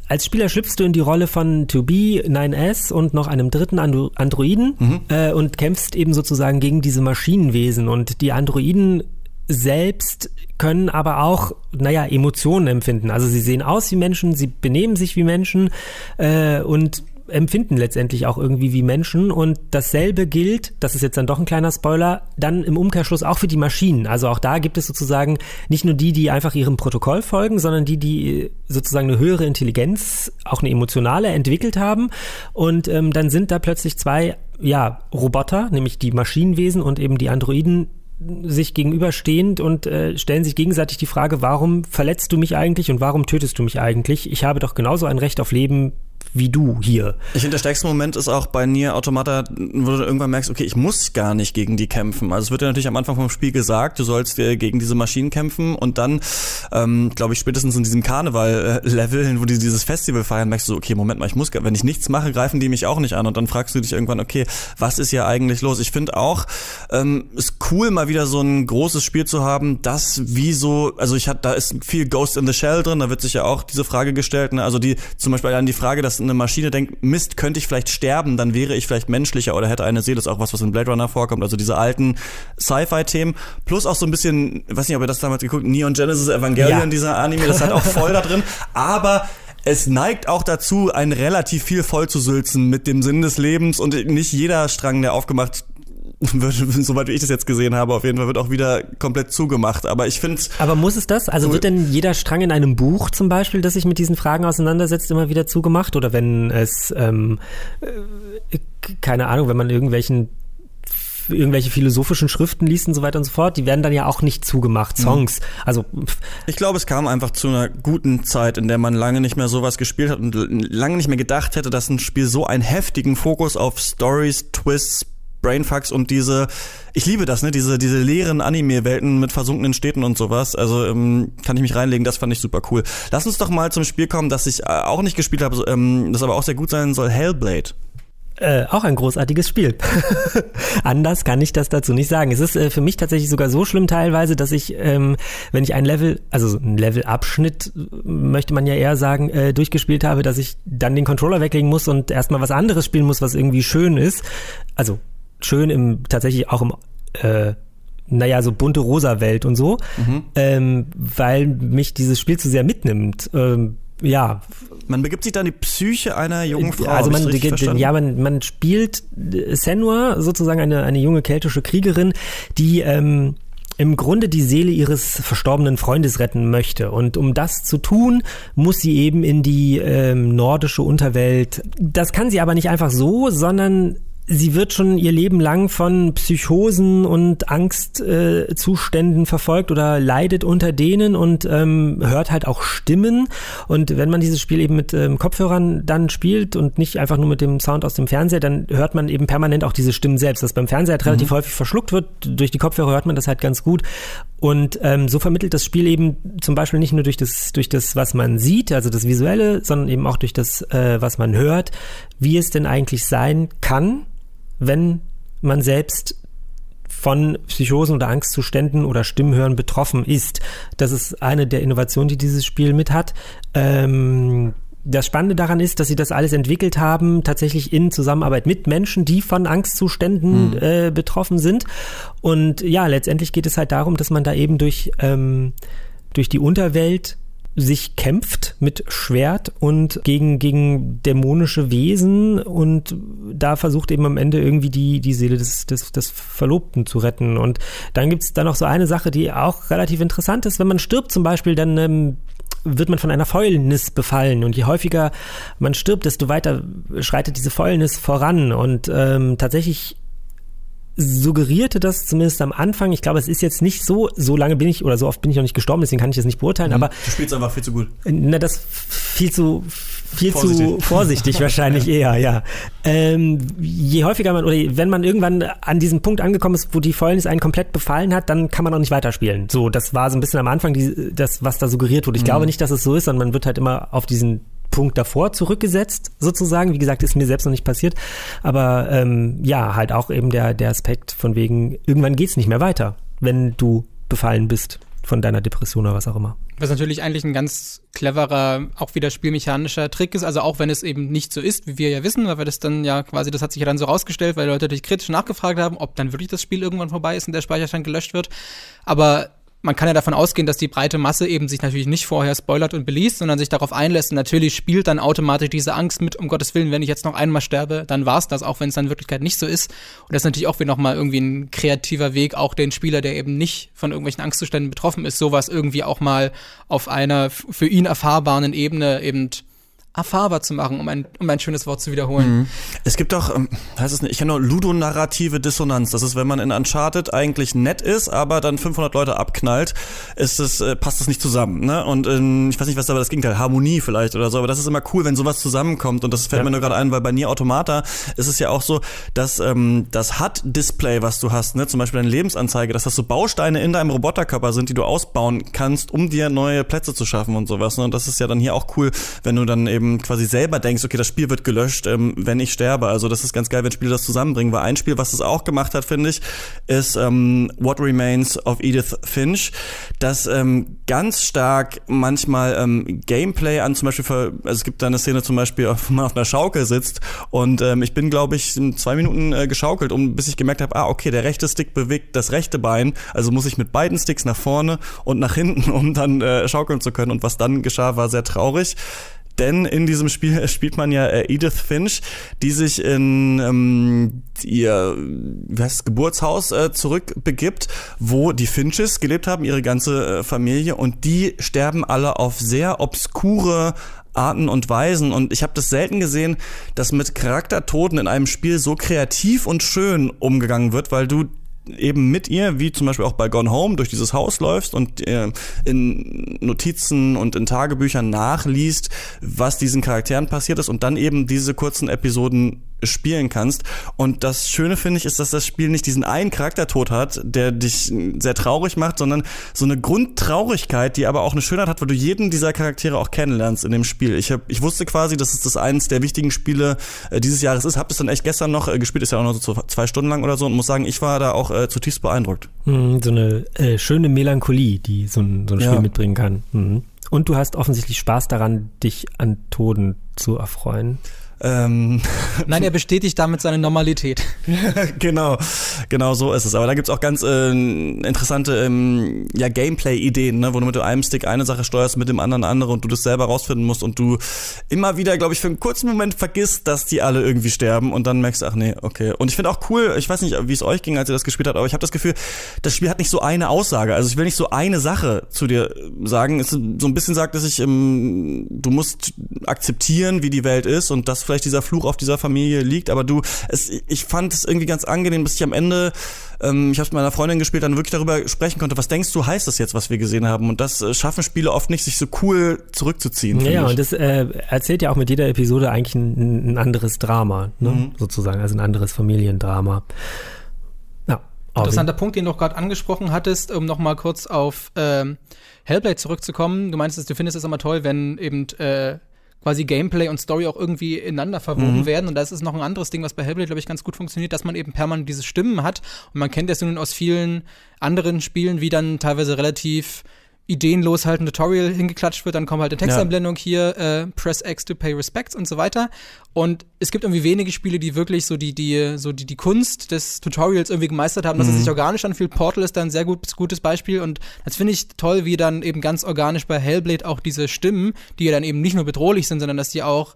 als Spieler schlüpfst du in die Rolle von 2B, 9S und noch einem dritten Andro Androiden mhm. äh, und kämpfst eben sozusagen gegen diese Maschinenwesen. Und die Androiden selbst können aber auch, naja, Emotionen empfinden. Also sie sehen aus wie Menschen, sie benehmen sich wie Menschen äh, und empfinden letztendlich auch irgendwie wie Menschen und dasselbe gilt, das ist jetzt dann doch ein kleiner Spoiler, dann im Umkehrschluss auch für die Maschinen. Also auch da gibt es sozusagen nicht nur die, die einfach ihrem Protokoll folgen, sondern die, die sozusagen eine höhere Intelligenz, auch eine emotionale entwickelt haben und ähm, dann sind da plötzlich zwei ja, Roboter, nämlich die Maschinenwesen und eben die Androiden, sich gegenüberstehend und äh, stellen sich gegenseitig die Frage, warum verletzt du mich eigentlich und warum tötest du mich eigentlich? Ich habe doch genauso ein Recht auf Leben wie du hier. Ich finde, der stärkste Moment ist auch bei Nier Automata, wo du irgendwann merkst, okay, ich muss gar nicht gegen die kämpfen. Also es wird ja natürlich am Anfang vom Spiel gesagt, du sollst äh, gegen diese Maschinen kämpfen und dann, ähm, glaube ich, spätestens in diesem Karneval-Level, wo die dieses Festival feiern, merkst du so, okay, Moment mal, ich muss, wenn ich nichts mache, greifen die mich auch nicht an und dann fragst du dich irgendwann, okay, was ist hier eigentlich los? Ich finde auch, ähm, ist cool, mal wieder so ein großes Spiel zu haben, das wie so, also ich hatte, da ist viel Ghost in the Shell drin, da wird sich ja auch diese Frage gestellt, ne? also die, zum Beispiel an die Frage, dass eine Maschine denkt, Mist, könnte ich vielleicht sterben, dann wäre ich vielleicht menschlicher oder hätte eine Seele, das ist auch was, was in Blade Runner vorkommt, also diese alten Sci-Fi-Themen, plus auch so ein bisschen, weiß nicht, ob ihr das damals geguckt, Neon Genesis Evangelion, ja. dieser Anime, das hat auch voll da drin, aber es neigt auch dazu, ein relativ viel voll zu sülzen mit dem Sinn des Lebens und nicht jeder Strang, der aufgemacht wird, soweit wie ich das jetzt gesehen habe, auf jeden Fall wird auch wieder komplett zugemacht. Aber ich finde Aber muss es das? Also wird denn jeder Strang in einem Buch zum Beispiel, das sich mit diesen Fragen auseinandersetzt, immer wieder zugemacht? Oder wenn es, ähm, äh, keine Ahnung, wenn man irgendwelchen irgendwelche philosophischen Schriften liest und so weiter und so fort, die werden dann ja auch nicht zugemacht, mhm. Songs. Mhm. Also ich glaube, es kam einfach zu einer guten Zeit, in der man lange nicht mehr sowas gespielt hat und lange nicht mehr gedacht hätte, dass ein Spiel so einen heftigen Fokus auf Stories, Twists, Brainfucks und diese, ich liebe das, ne, diese, diese leeren Anime-Welten mit versunkenen Städten und sowas. Also ähm, kann ich mich reinlegen, das fand ich super cool. Lass uns doch mal zum Spiel kommen, das ich äh, auch nicht gespielt habe, ähm, das aber auch sehr gut sein soll, Hellblade. Äh, auch ein großartiges Spiel. Anders kann ich das dazu nicht sagen. Es ist äh, für mich tatsächlich sogar so schlimm teilweise, dass ich, ähm, wenn ich ein Level, also ein Levelabschnitt, möchte man ja eher sagen, äh, durchgespielt habe, dass ich dann den Controller weglegen muss und erstmal was anderes spielen muss, was irgendwie schön ist. Also schön im tatsächlich auch im äh, naja, so bunte rosa Welt und so, mhm. ähm, weil mich dieses Spiel zu sehr mitnimmt. Ähm, ja. Man begibt sich dann die Psyche einer jungen Frau. Also man, ja, man, man spielt Senua, sozusagen eine, eine junge keltische Kriegerin, die ähm, im Grunde die Seele ihres verstorbenen Freundes retten möchte. Und um das zu tun, muss sie eben in die ähm, nordische Unterwelt. Das kann sie aber nicht einfach so, sondern sie wird schon ihr Leben lang von Psychosen und Angstzuständen äh, verfolgt oder leidet unter denen und ähm, hört halt auch Stimmen. Und wenn man dieses Spiel eben mit ähm, Kopfhörern dann spielt und nicht einfach nur mit dem Sound aus dem Fernseher, dann hört man eben permanent auch diese Stimmen selbst. Das beim Fernseher halt mhm. relativ häufig verschluckt wird. Durch die Kopfhörer hört man das halt ganz gut. Und ähm, so vermittelt das Spiel eben zum Beispiel nicht nur durch das, durch das, was man sieht, also das Visuelle, sondern eben auch durch das, äh, was man hört, wie es denn eigentlich sein kann, wenn man selbst von Psychosen oder Angstzuständen oder Stimmhören betroffen ist. Das ist eine der Innovationen, die dieses Spiel mit hat. Ähm, das Spannende daran ist, dass sie das alles entwickelt haben, tatsächlich in Zusammenarbeit mit Menschen, die von Angstzuständen hm. äh, betroffen sind. Und ja, letztendlich geht es halt darum, dass man da eben durch, ähm, durch die Unterwelt sich kämpft mit Schwert und gegen, gegen dämonische Wesen und da versucht eben am Ende irgendwie die, die Seele des, des, des Verlobten zu retten. Und dann gibt's da noch so eine Sache, die auch relativ interessant ist. Wenn man stirbt zum Beispiel, dann ähm, wird man von einer Fäulnis befallen und je häufiger man stirbt, desto weiter schreitet diese Fäulnis voran und ähm, tatsächlich suggerierte das zumindest am Anfang. Ich glaube, es ist jetzt nicht so, so lange bin ich oder so oft bin ich noch nicht gestorben, deswegen kann ich das nicht beurteilen. Mhm. Aber du spielst einfach viel zu gut. Na, das viel zu viel vorsichtig. zu vorsichtig wahrscheinlich eher, ja. Ähm, je häufiger man oder wenn man irgendwann an diesem Punkt angekommen ist, wo die Fäulnis einen komplett befallen hat, dann kann man auch nicht weiterspielen. So, das war so ein bisschen am Anfang die, das, was da suggeriert wurde. Ich mhm. glaube nicht, dass es so ist, sondern man wird halt immer auf diesen Punkt davor zurückgesetzt, sozusagen. Wie gesagt, ist mir selbst noch nicht passiert. Aber ähm, ja, halt auch eben der, der Aspekt von wegen, irgendwann geht's nicht mehr weiter, wenn du befallen bist von deiner Depression oder was auch immer. Was natürlich eigentlich ein ganz cleverer, auch wieder spielmechanischer Trick ist, also auch wenn es eben nicht so ist, wie wir ja wissen, weil wir das dann ja quasi, das hat sich ja dann so rausgestellt, weil Leute dich kritisch nachgefragt haben, ob dann wirklich das Spiel irgendwann vorbei ist und der Speicherstand gelöscht wird. Aber man kann ja davon ausgehen, dass die breite Masse eben sich natürlich nicht vorher spoilert und beliest, sondern sich darauf einlässt. Und natürlich spielt dann automatisch diese Angst mit, um Gottes Willen, wenn ich jetzt noch einmal sterbe, dann war's das, auch wenn es dann in Wirklichkeit nicht so ist. Und das ist natürlich auch wieder nochmal irgendwie ein kreativer Weg, auch den Spieler, der eben nicht von irgendwelchen Angstzuständen betroffen ist, sowas irgendwie auch mal auf einer für ihn erfahrbaren Ebene eben erfahrbar zu machen, um ein, um ein schönes Wort zu wiederholen. Mhm. Es gibt doch, ähm, heißt es nicht, ich kenne nur ludonarrative Dissonanz. Das ist, wenn man in Uncharted eigentlich nett ist, aber dann 500 Leute abknallt, ist es, äh, passt das nicht zusammen. Ne? Und ähm, ich weiß nicht, was da das Gegenteil, Harmonie vielleicht oder so, aber das ist immer cool, wenn sowas zusammenkommt. Und das fällt ja. mir nur gerade ein, weil bei Nier Automata ist es ja auch so, dass ähm, das HUD-Display, was du hast, ne, zum Beispiel deine Lebensanzeige, dass das so Bausteine in deinem Roboterkörper sind, die du ausbauen kannst, um dir neue Plätze zu schaffen und sowas. Ne? Und das ist ja dann hier auch cool, wenn du dann eben eben quasi selber denkst, okay, das Spiel wird gelöscht, ähm, wenn ich sterbe. Also das ist ganz geil, wenn Spiele das zusammenbringen. Weil ein Spiel, was das auch gemacht hat, finde ich, ist ähm, What Remains of Edith Finch, das ähm, ganz stark manchmal ähm, Gameplay an, zum Beispiel, für, also es gibt da eine Szene zum Beispiel, wo man auf einer Schaukel sitzt und ähm, ich bin, glaube ich, zwei Minuten äh, geschaukelt, um bis ich gemerkt habe, ah, okay, der rechte Stick bewegt das rechte Bein, also muss ich mit beiden Sticks nach vorne und nach hinten, um dann äh, schaukeln zu können. Und was dann geschah, war sehr traurig. Denn in diesem Spiel spielt man ja äh, Edith Finch, die sich in ähm, ihr heißt, Geburtshaus äh, zurückbegibt, wo die Finches gelebt haben, ihre ganze äh, Familie, und die sterben alle auf sehr obskure Arten und Weisen. Und ich habe das selten gesehen, dass mit Charaktertoten in einem Spiel so kreativ und schön umgegangen wird, weil du eben mit ihr, wie zum Beispiel auch bei Gone Home, durch dieses Haus läufst und äh, in Notizen und in Tagebüchern nachliest, was diesen Charakteren passiert ist und dann eben diese kurzen Episoden spielen kannst. Und das Schöne finde ich ist, dass das Spiel nicht diesen einen Charaktertod hat, der dich sehr traurig macht, sondern so eine Grundtraurigkeit, die aber auch eine Schönheit hat, weil du jeden dieser Charaktere auch kennenlernst in dem Spiel. Ich, hab, ich wusste quasi, dass es das eines der wichtigen Spiele äh, dieses Jahres ist. Hab das dann echt gestern noch äh, gespielt, ist ja auch noch so zwei Stunden lang oder so und muss sagen, ich war da auch äh, zutiefst beeindruckt. Mhm, so eine äh, schöne Melancholie, die so ein, so ein Spiel ja. mitbringen kann. Mhm. Und du hast offensichtlich Spaß daran, dich an Toden zu erfreuen. Ähm, Nein, er bestätigt damit seine Normalität. genau, genau so ist es. Aber da gibt's auch ganz äh, interessante ähm, ja, Gameplay-Ideen, ne, wo du mit einem Stick eine Sache steuerst, mit dem anderen andere und du das selber rausfinden musst und du immer wieder, glaube ich, für einen kurzen Moment vergisst, dass die alle irgendwie sterben und dann merkst du, ach nee, okay. Und ich finde auch cool, ich weiß nicht, wie es euch ging, als ihr das gespielt habt, aber ich habe das Gefühl, das Spiel hat nicht so eine Aussage. Also ich will nicht so eine Sache zu dir sagen. Es so ein bisschen sagt, dass ich, ähm, du musst akzeptieren, wie die Welt ist und das vielleicht dieser Fluch auf dieser Familie liegt, aber du, es, ich fand es irgendwie ganz angenehm, dass ich am Ende, ähm, ich habe mit meiner Freundin gespielt, dann wirklich darüber sprechen konnte, was denkst du, heißt das jetzt, was wir gesehen haben? Und das äh, schaffen Spiele oft nicht, sich so cool zurückzuziehen. Ja, und das äh, erzählt ja auch mit jeder Episode eigentlich ein, ein anderes Drama, ne? Mhm. sozusagen, also ein anderes Familiendrama. Interessanter Punkt, den du auch gerade angesprochen hattest, um nochmal kurz auf ähm, Hellblade zurückzukommen. Du meinst, du findest es immer toll, wenn eben äh, quasi Gameplay und Story auch irgendwie ineinander verwoben mhm. werden. Und das ist noch ein anderes Ding, was bei Hellblade, glaube ich, ganz gut funktioniert, dass man eben permanent diese Stimmen hat. Und man kennt das nun aus vielen anderen Spielen, wie dann teilweise relativ ideenlos halt ein Tutorial hingeklatscht wird, dann kommt halt eine Texteinblendung ja. hier, äh, Press X to pay respects und so weiter. Und es gibt irgendwie wenige Spiele, die wirklich so die, die, so die, die Kunst des Tutorials irgendwie gemeistert haben, dass mhm. es sich organisch anfühlt. Portal ist da ein sehr gut, gutes Beispiel und das finde ich toll, wie dann eben ganz organisch bei Hellblade auch diese Stimmen, die ja dann eben nicht nur bedrohlich sind, sondern dass die auch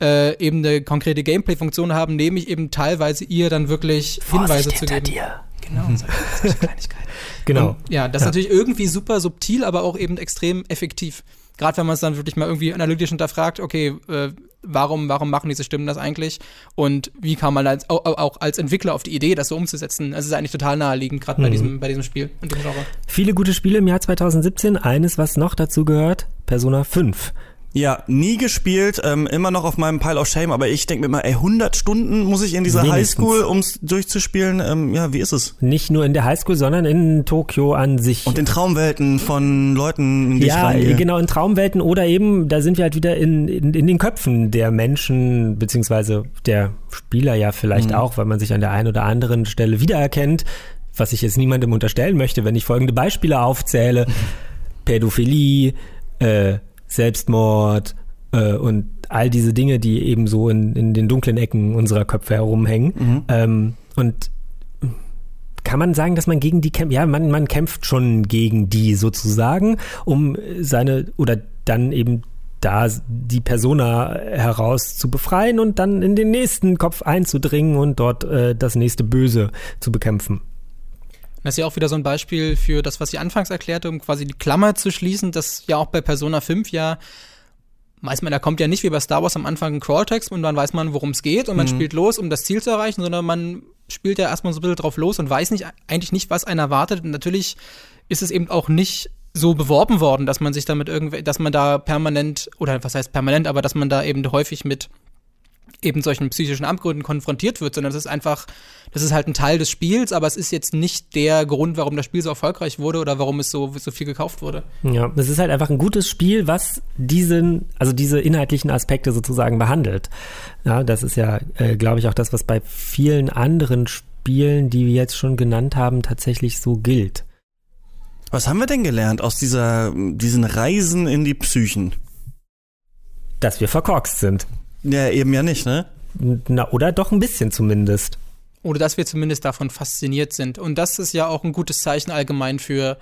äh, eben eine konkrete Gameplay-Funktion haben, nämlich eben teilweise ihr dann wirklich Hinweise zu geben. Dir. Genau, solche Kleinigkeiten. Genau. Und, ja, das ja. ist natürlich irgendwie super subtil, aber auch eben extrem effektiv. Gerade wenn man es dann wirklich mal irgendwie analytisch hinterfragt, okay, äh, warum, warum machen diese Stimmen das eigentlich? Und wie kam man als, auch, auch, als Entwickler auf die Idee, das so umzusetzen? Das ist eigentlich total naheliegend, gerade mhm. bei, diesem, bei diesem Spiel und dem Genre. Viele gute Spiele im Jahr 2017. Eines, was noch dazu gehört, Persona 5. Ja, nie gespielt, ähm, immer noch auf meinem Pile of Shame, aber ich denke mir mal, ey, 100 Stunden muss ich in dieser Wenigstens. Highschool, ums durchzuspielen. Ähm, ja, wie ist es? Nicht nur in der Highschool, sondern in Tokio an sich. Und in Traumwelten von Leuten, in die ja, ich Ja, genau, in Traumwelten oder eben, da sind wir halt wieder in, in, in den Köpfen der Menschen, beziehungsweise der Spieler ja vielleicht mhm. auch, weil man sich an der einen oder anderen Stelle wiedererkennt, was ich jetzt niemandem unterstellen möchte, wenn ich folgende Beispiele aufzähle. Pädophilie, äh, Selbstmord äh, und all diese Dinge, die eben so in, in den dunklen Ecken unserer Köpfe herumhängen. Mhm. Ähm, und kann man sagen, dass man gegen die kämpft? Ja, man, man kämpft schon gegen die sozusagen, um seine oder dann eben da die Persona heraus zu befreien und dann in den nächsten Kopf einzudringen und dort äh, das nächste Böse zu bekämpfen. Das ist ja auch wieder so ein Beispiel für das, was ich anfangs erklärte, um quasi die Klammer zu schließen, dass ja auch bei Persona 5 ja weiß man, da kommt ja nicht wie bei Star Wars am Anfang ein Crawltext und dann weiß man, worum es geht und man mhm. spielt los, um das Ziel zu erreichen, sondern man spielt ja erstmal so ein bisschen drauf los und weiß nicht, eigentlich nicht, was einen erwartet. Und natürlich ist es eben auch nicht so beworben worden, dass man sich damit irgendwie, dass man da permanent, oder was heißt permanent, aber dass man da eben häufig mit eben solchen psychischen Abgründen konfrontiert wird, sondern es ist einfach, das ist halt ein Teil des Spiels, aber es ist jetzt nicht der Grund, warum das Spiel so erfolgreich wurde oder warum es so, so viel gekauft wurde. Ja, es ist halt einfach ein gutes Spiel, was diesen, also diese inhaltlichen Aspekte sozusagen behandelt. Ja, das ist ja, äh, glaube ich, auch das, was bei vielen anderen Spielen, die wir jetzt schon genannt haben, tatsächlich so gilt. Was haben wir denn gelernt aus dieser, diesen Reisen in die Psychen? Dass wir verkorkst sind. Ja, eben ja nicht, ne? Na, oder doch ein bisschen zumindest. Oder dass wir zumindest davon fasziniert sind. Und das ist ja auch ein gutes Zeichen allgemein für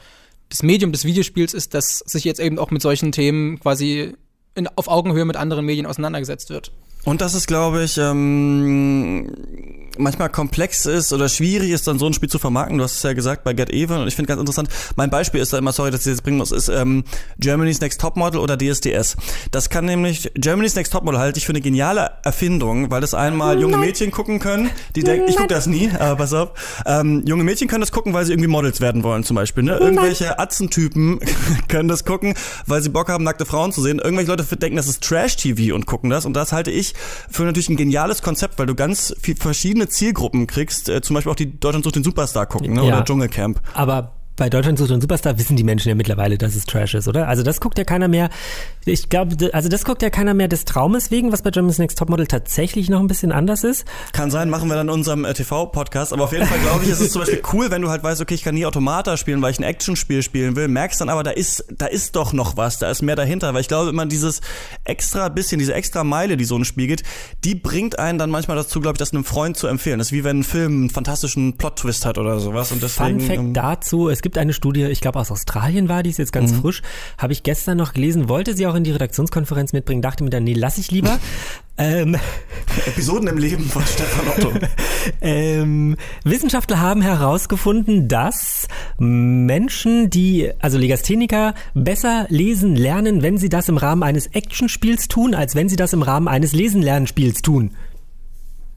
das Medium des Videospiels ist, dass sich jetzt eben auch mit solchen Themen quasi in, auf Augenhöhe mit anderen Medien auseinandergesetzt wird. Und dass es, glaube ich, ähm, manchmal komplex ist oder schwierig ist, dann so ein Spiel zu vermarkten. Du hast es ja gesagt bei Get Even und ich finde ganz interessant, mein Beispiel ist da immer, sorry, dass ich das bringen muss, ist ähm, Germany's Next Topmodel oder DSDS. Das kann nämlich, Germany's Next Topmodel halte ich für eine geniale Erfindung, weil das einmal junge Mädchen gucken können, die denken, ich gucke das nie, aber pass auf, ähm, junge Mädchen können das gucken, weil sie irgendwie Models werden wollen zum Beispiel. Ne? Irgendwelche Atzentypen können das gucken, weil sie Bock haben, nackte Frauen zu sehen. Irgendwelche Leute denken, das ist Trash-TV und gucken das und das halte ich für natürlich ein geniales Konzept, weil du ganz viel verschiedene Zielgruppen kriegst, äh, zum Beispiel auch die Deutschland sucht den Superstar gucken ne? Ja, oder Dschungelcamp. Aber bei Deutschland sucht den Superstar wissen die Menschen ja mittlerweile, dass es Trash ist, oder? Also das guckt ja keiner mehr. Ich glaube, also das guckt ja keiner mehr des Traumes wegen, was bei Germany's Next Topmodel tatsächlich noch ein bisschen anders ist. Kann sein, machen wir dann in unserem äh, TV-Podcast. Aber auf jeden Fall glaube ich, ist es zum Beispiel cool, wenn du halt weißt, okay, ich kann nie Automata spielen, weil ich ein Actionspiel spielen will. Merkst dann aber, da ist, da ist doch noch was, da ist mehr dahinter. Weil ich glaube immer dieses extra bisschen, diese extra Meile, die so ein Spiel geht, die bringt einen dann manchmal dazu, glaube ich, das einem Freund zu empfehlen. Das ist wie wenn ein Film einen fantastischen Plot-Twist hat oder sowas. Und deswegen, Fun Fact ähm, dazu, es gibt eine Studie, ich glaube aus Australien war die, ist jetzt ganz mhm. frisch, habe ich gestern noch gelesen, wollte sie auch in die Redaktionskonferenz mitbringen, dachte mir dann, nee, lass ich lieber. ähm, Episoden im Leben von Stefan Otto. ähm, Wissenschaftler haben herausgefunden, dass Menschen, die, also Legastheniker, besser lesen lernen, wenn sie das im Rahmen eines Actionspiels tun, als wenn sie das im Rahmen eines Lesen-Lernspiels tun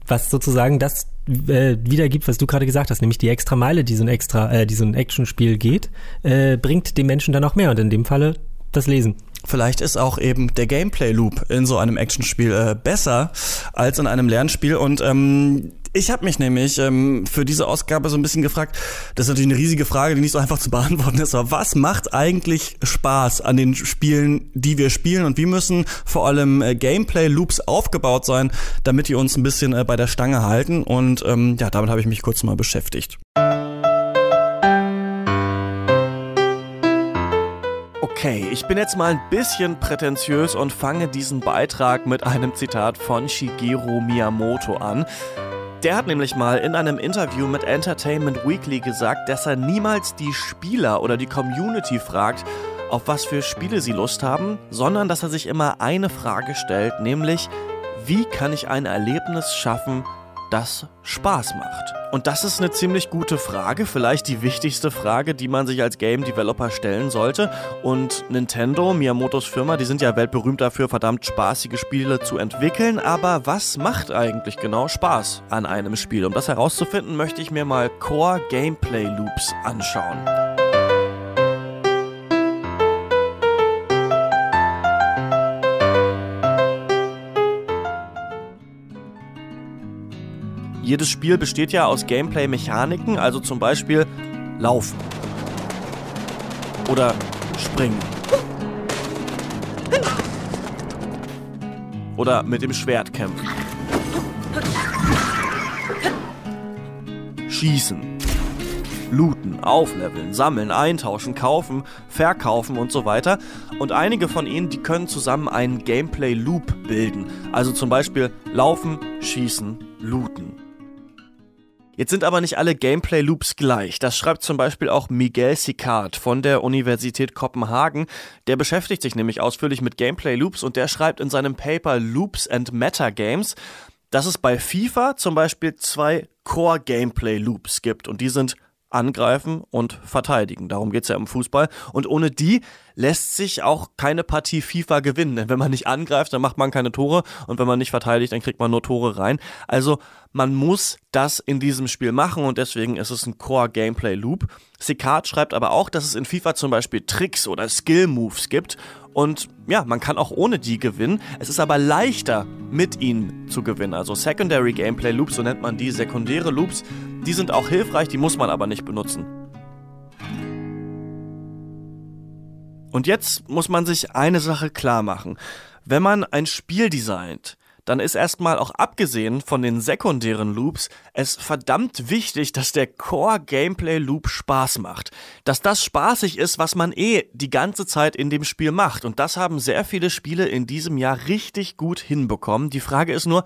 was sozusagen das äh, wiedergibt, was du gerade gesagt hast, nämlich die extra Meile, die so ein extra, äh, die so ein Actionspiel geht, äh, bringt dem Menschen dann auch mehr und in dem Falle das Lesen. Vielleicht ist auch eben der Gameplay-Loop in so einem Actionspiel äh, besser als in einem Lernspiel und ähm, ich habe mich nämlich ähm, für diese Ausgabe so ein bisschen gefragt, das ist natürlich eine riesige Frage, die nicht so einfach zu beantworten ist, aber was macht eigentlich Spaß an den Spielen, die wir spielen und wie müssen vor allem äh, Gameplay-Loops aufgebaut sein, damit die uns ein bisschen äh, bei der Stange halten und ähm, ja, damit habe ich mich kurz mal beschäftigt. Okay, ich bin jetzt mal ein bisschen prätentiös und fange diesen Beitrag mit einem Zitat von Shigeru Miyamoto an. Der hat nämlich mal in einem Interview mit Entertainment Weekly gesagt, dass er niemals die Spieler oder die Community fragt, auf was für Spiele sie Lust haben, sondern dass er sich immer eine Frage stellt, nämlich, wie kann ich ein Erlebnis schaffen, das Spaß macht? Und das ist eine ziemlich gute Frage, vielleicht die wichtigste Frage, die man sich als Game Developer stellen sollte. Und Nintendo, Miyamotos Firma, die sind ja weltberühmt dafür, verdammt spaßige Spiele zu entwickeln. Aber was macht eigentlich genau Spaß an einem Spiel? Um das herauszufinden, möchte ich mir mal Core Gameplay Loops anschauen. Jedes Spiel besteht ja aus Gameplay-Mechaniken, also zum Beispiel Laufen oder Springen oder mit dem Schwert kämpfen. Schießen, looten, aufleveln, sammeln, eintauschen, kaufen, verkaufen und so weiter. Und einige von ihnen, die können zusammen einen Gameplay-Loop bilden. Also zum Beispiel laufen, schießen, looten. Jetzt sind aber nicht alle Gameplay-Loops gleich. Das schreibt zum Beispiel auch Miguel Sicard von der Universität Kopenhagen. Der beschäftigt sich nämlich ausführlich mit Gameplay-Loops und der schreibt in seinem Paper Loops and Metagames, dass es bei FIFA zum Beispiel zwei Core-Gameplay-Loops gibt und die sind angreifen und verteidigen. Darum geht es ja im Fußball. Und ohne die lässt sich auch keine Partie FIFA gewinnen. Denn wenn man nicht angreift, dann macht man keine Tore. Und wenn man nicht verteidigt, dann kriegt man nur Tore rein. Also man muss das in diesem Spiel machen und deswegen ist es ein Core-Gameplay-Loop. Sicard schreibt aber auch, dass es in FIFA zum Beispiel Tricks oder Skill-Moves gibt. Und ja, man kann auch ohne die gewinnen. Es ist aber leichter, mit ihnen zu gewinnen. Also Secondary Gameplay Loops, so nennt man die, sekundäre Loops, die sind auch hilfreich, die muss man aber nicht benutzen. Und jetzt muss man sich eine Sache klar machen. Wenn man ein Spiel designt, dann ist erstmal auch abgesehen von den sekundären Loops es verdammt wichtig, dass der Core Gameplay Loop Spaß macht. Dass das spaßig ist, was man eh die ganze Zeit in dem Spiel macht. Und das haben sehr viele Spiele in diesem Jahr richtig gut hinbekommen. Die Frage ist nur,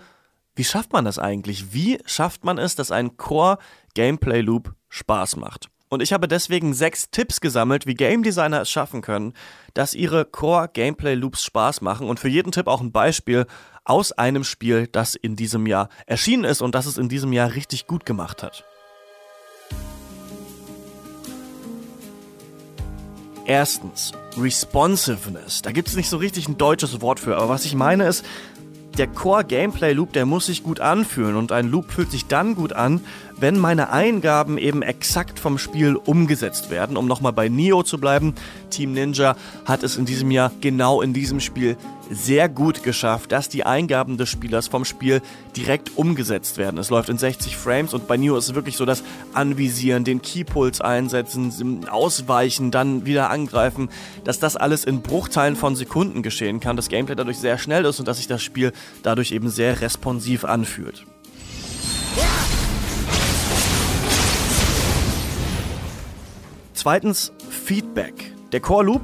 wie schafft man das eigentlich? Wie schafft man es, dass ein Core Gameplay Loop Spaß macht? Und ich habe deswegen sechs Tipps gesammelt, wie Game Designer es schaffen können, dass ihre Core Gameplay Loops Spaß machen und für jeden Tipp auch ein Beispiel aus einem Spiel, das in diesem Jahr erschienen ist und das es in diesem Jahr richtig gut gemacht hat. Erstens, Responsiveness. Da gibt es nicht so richtig ein deutsches Wort für, aber was ich meine ist, der Core Gameplay Loop, der muss sich gut anfühlen und ein Loop fühlt sich dann gut an, wenn meine Eingaben eben exakt vom Spiel umgesetzt werden. Um nochmal bei Neo zu bleiben, Team Ninja hat es in diesem Jahr genau in diesem Spiel sehr gut geschafft, dass die Eingaben des Spielers vom Spiel direkt umgesetzt werden. Es läuft in 60 Frames und bei Neo ist es wirklich so das Anvisieren, den Keypuls einsetzen, ausweichen, dann wieder angreifen, dass das alles in Bruchteilen von Sekunden geschehen kann, das Gameplay dadurch sehr schnell ist und dass sich das Spiel dadurch eben sehr responsiv anfühlt. Zweitens Feedback. Der Core Loop,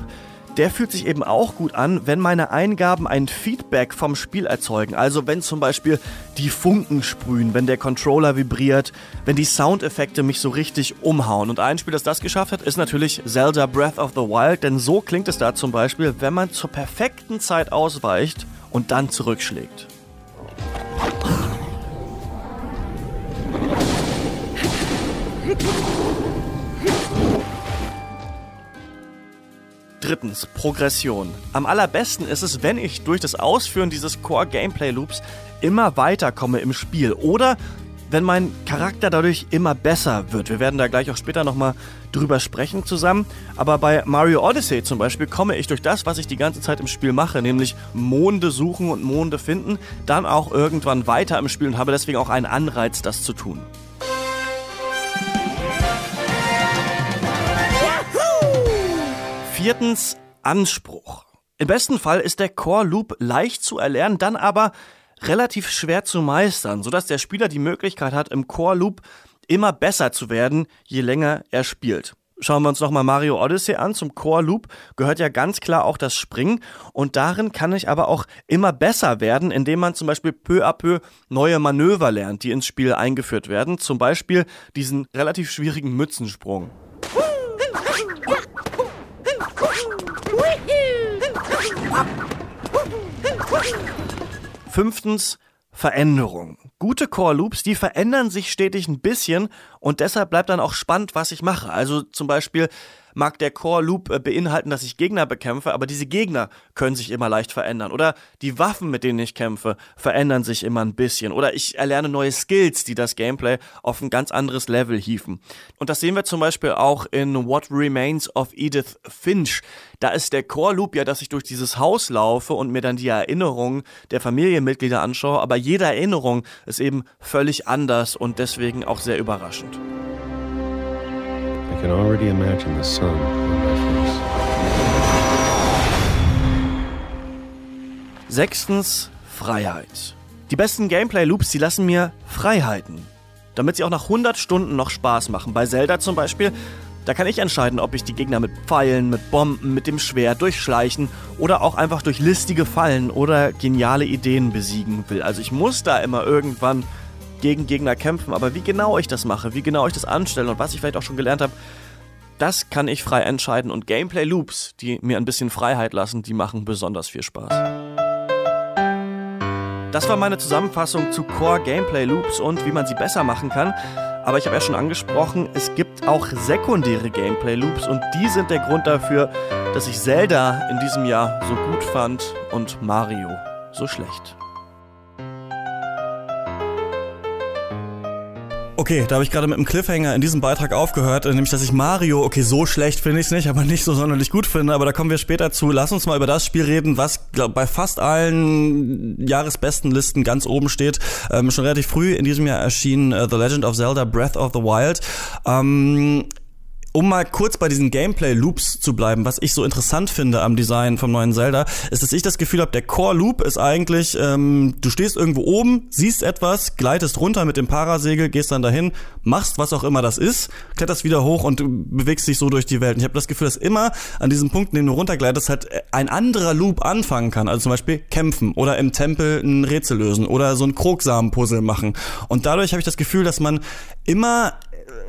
der fühlt sich eben auch gut an, wenn meine Eingaben ein Feedback vom Spiel erzeugen. Also wenn zum Beispiel die Funken sprühen, wenn der Controller vibriert, wenn die Soundeffekte mich so richtig umhauen. Und ein Spiel, das das geschafft hat, ist natürlich Zelda Breath of the Wild, denn so klingt es da zum Beispiel, wenn man zur perfekten Zeit ausweicht und dann zurückschlägt. Drittens, Progression. Am allerbesten ist es, wenn ich durch das Ausführen dieses Core Gameplay Loops immer weiterkomme im Spiel oder wenn mein Charakter dadurch immer besser wird. Wir werden da gleich auch später nochmal drüber sprechen zusammen. Aber bei Mario Odyssey zum Beispiel komme ich durch das, was ich die ganze Zeit im Spiel mache, nämlich Monde suchen und Monde finden, dann auch irgendwann weiter im Spiel und habe deswegen auch einen Anreiz, das zu tun. Viertens, Anspruch. Im besten Fall ist der Core Loop leicht zu erlernen, dann aber relativ schwer zu meistern, sodass der Spieler die Möglichkeit hat, im Core Loop immer besser zu werden, je länger er spielt. Schauen wir uns nochmal Mario Odyssey an. Zum Core Loop gehört ja ganz klar auch das Springen. Und darin kann ich aber auch immer besser werden, indem man zum Beispiel peu à peu neue Manöver lernt, die ins Spiel eingeführt werden. Zum Beispiel diesen relativ schwierigen Mützensprung. Fünftens, Veränderung. Gute Core Loops, die verändern sich stetig ein bisschen und deshalb bleibt dann auch spannend, was ich mache. Also zum Beispiel mag der Core Loop äh, beinhalten, dass ich Gegner bekämpfe, aber diese Gegner können sich immer leicht verändern. Oder die Waffen, mit denen ich kämpfe, verändern sich immer ein bisschen. Oder ich erlerne neue Skills, die das Gameplay auf ein ganz anderes Level hieven. Und das sehen wir zum Beispiel auch in What Remains of Edith Finch. Da ist der Core Loop ja, dass ich durch dieses Haus laufe und mir dann die Erinnerungen der Familienmitglieder anschaue, aber jede Erinnerung ist eben völlig anders und deswegen auch sehr überraschend can already imagine the sun on my face. Sechstens, Freiheit. Die besten Gameplay-Loops, die lassen mir Freiheiten. Damit sie auch nach 100 Stunden noch Spaß machen. Bei Zelda zum Beispiel, da kann ich entscheiden, ob ich die Gegner mit Pfeilen, mit Bomben, mit dem Schwert durchschleichen oder auch einfach durch listige Fallen oder geniale Ideen besiegen will. Also ich muss da immer irgendwann gegen Gegner kämpfen. Aber wie genau ich das mache, wie genau ich das anstelle und was ich vielleicht auch schon gelernt habe, das kann ich frei entscheiden. Und Gameplay Loops, die mir ein bisschen Freiheit lassen, die machen besonders viel Spaß. Das war meine Zusammenfassung zu Core Gameplay Loops und wie man sie besser machen kann. Aber ich habe ja schon angesprochen, es gibt auch sekundäre Gameplay-Loops und die sind der Grund dafür, dass ich Zelda in diesem Jahr so gut fand und Mario so schlecht. Okay, da habe ich gerade mit einem Cliffhanger in diesem Beitrag aufgehört, nämlich dass ich Mario, okay, so schlecht finde ich es nicht, aber nicht so sonderlich gut finde, aber da kommen wir später zu. Lass uns mal über das Spiel reden, was glaub, bei fast allen Jahresbestenlisten ganz oben steht. Ähm, schon relativ früh in diesem Jahr erschien uh, The Legend of Zelda Breath of the Wild. Ähm, um mal kurz bei diesen Gameplay-Loops zu bleiben, was ich so interessant finde am Design vom neuen Zelda, ist, dass ich das Gefühl habe, der Core-Loop ist eigentlich, ähm, du stehst irgendwo oben, siehst etwas, gleitest runter mit dem Parasegel, gehst dann dahin, machst was auch immer das ist, kletterst wieder hoch und bewegst dich so durch die Welt. Und ich habe das Gefühl, dass immer an diesem Punkt, in dem du runtergleitest, halt ein anderer Loop anfangen kann. Also zum Beispiel kämpfen oder im Tempel ein Rätsel lösen oder so ein Krogsamen-Puzzle machen. Und dadurch habe ich das Gefühl, dass man immer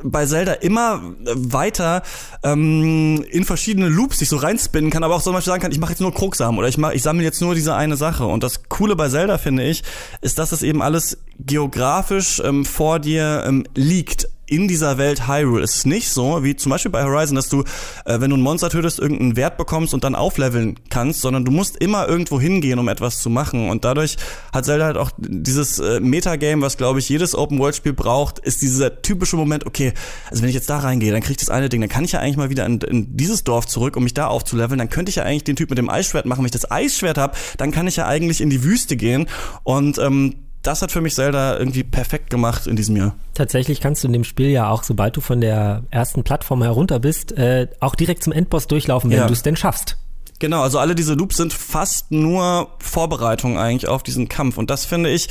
bei Zelda immer weiter ähm, in verschiedene Loops sich so reinspinnen kann, aber auch zum Beispiel sagen kann, ich mache jetzt nur Krogsamen oder ich mach, ich sammle jetzt nur diese eine Sache. Und das Coole bei Zelda finde ich, ist, dass es eben alles geografisch ähm, vor dir ähm, liegt in dieser Welt Hyrule. Es ist nicht so, wie zum Beispiel bei Horizon, dass du, äh, wenn du ein Monster tötest, irgendeinen Wert bekommst und dann aufleveln kannst, sondern du musst immer irgendwo hingehen, um etwas zu machen. Und dadurch hat Zelda halt auch dieses äh, Metagame, was, glaube ich, jedes Open-World-Spiel braucht, ist dieser typische Moment, okay, also wenn ich jetzt da reingehe, dann krieg ich das eine Ding, dann kann ich ja eigentlich mal wieder in, in dieses Dorf zurück, um mich da aufzuleveln. Dann könnte ich ja eigentlich den Typ mit dem Eisschwert machen. Wenn ich das Eisschwert habe, dann kann ich ja eigentlich in die Wüste gehen. Und ähm, das hat für mich Zelda irgendwie perfekt gemacht in diesem Jahr. Tatsächlich kannst du in dem Spiel ja auch, sobald du von der ersten Plattform herunter bist, äh, auch direkt zum Endboss durchlaufen, wenn ja. du es denn schaffst. Genau, also alle diese Loops sind fast nur Vorbereitung eigentlich auf diesen Kampf. Und das finde ich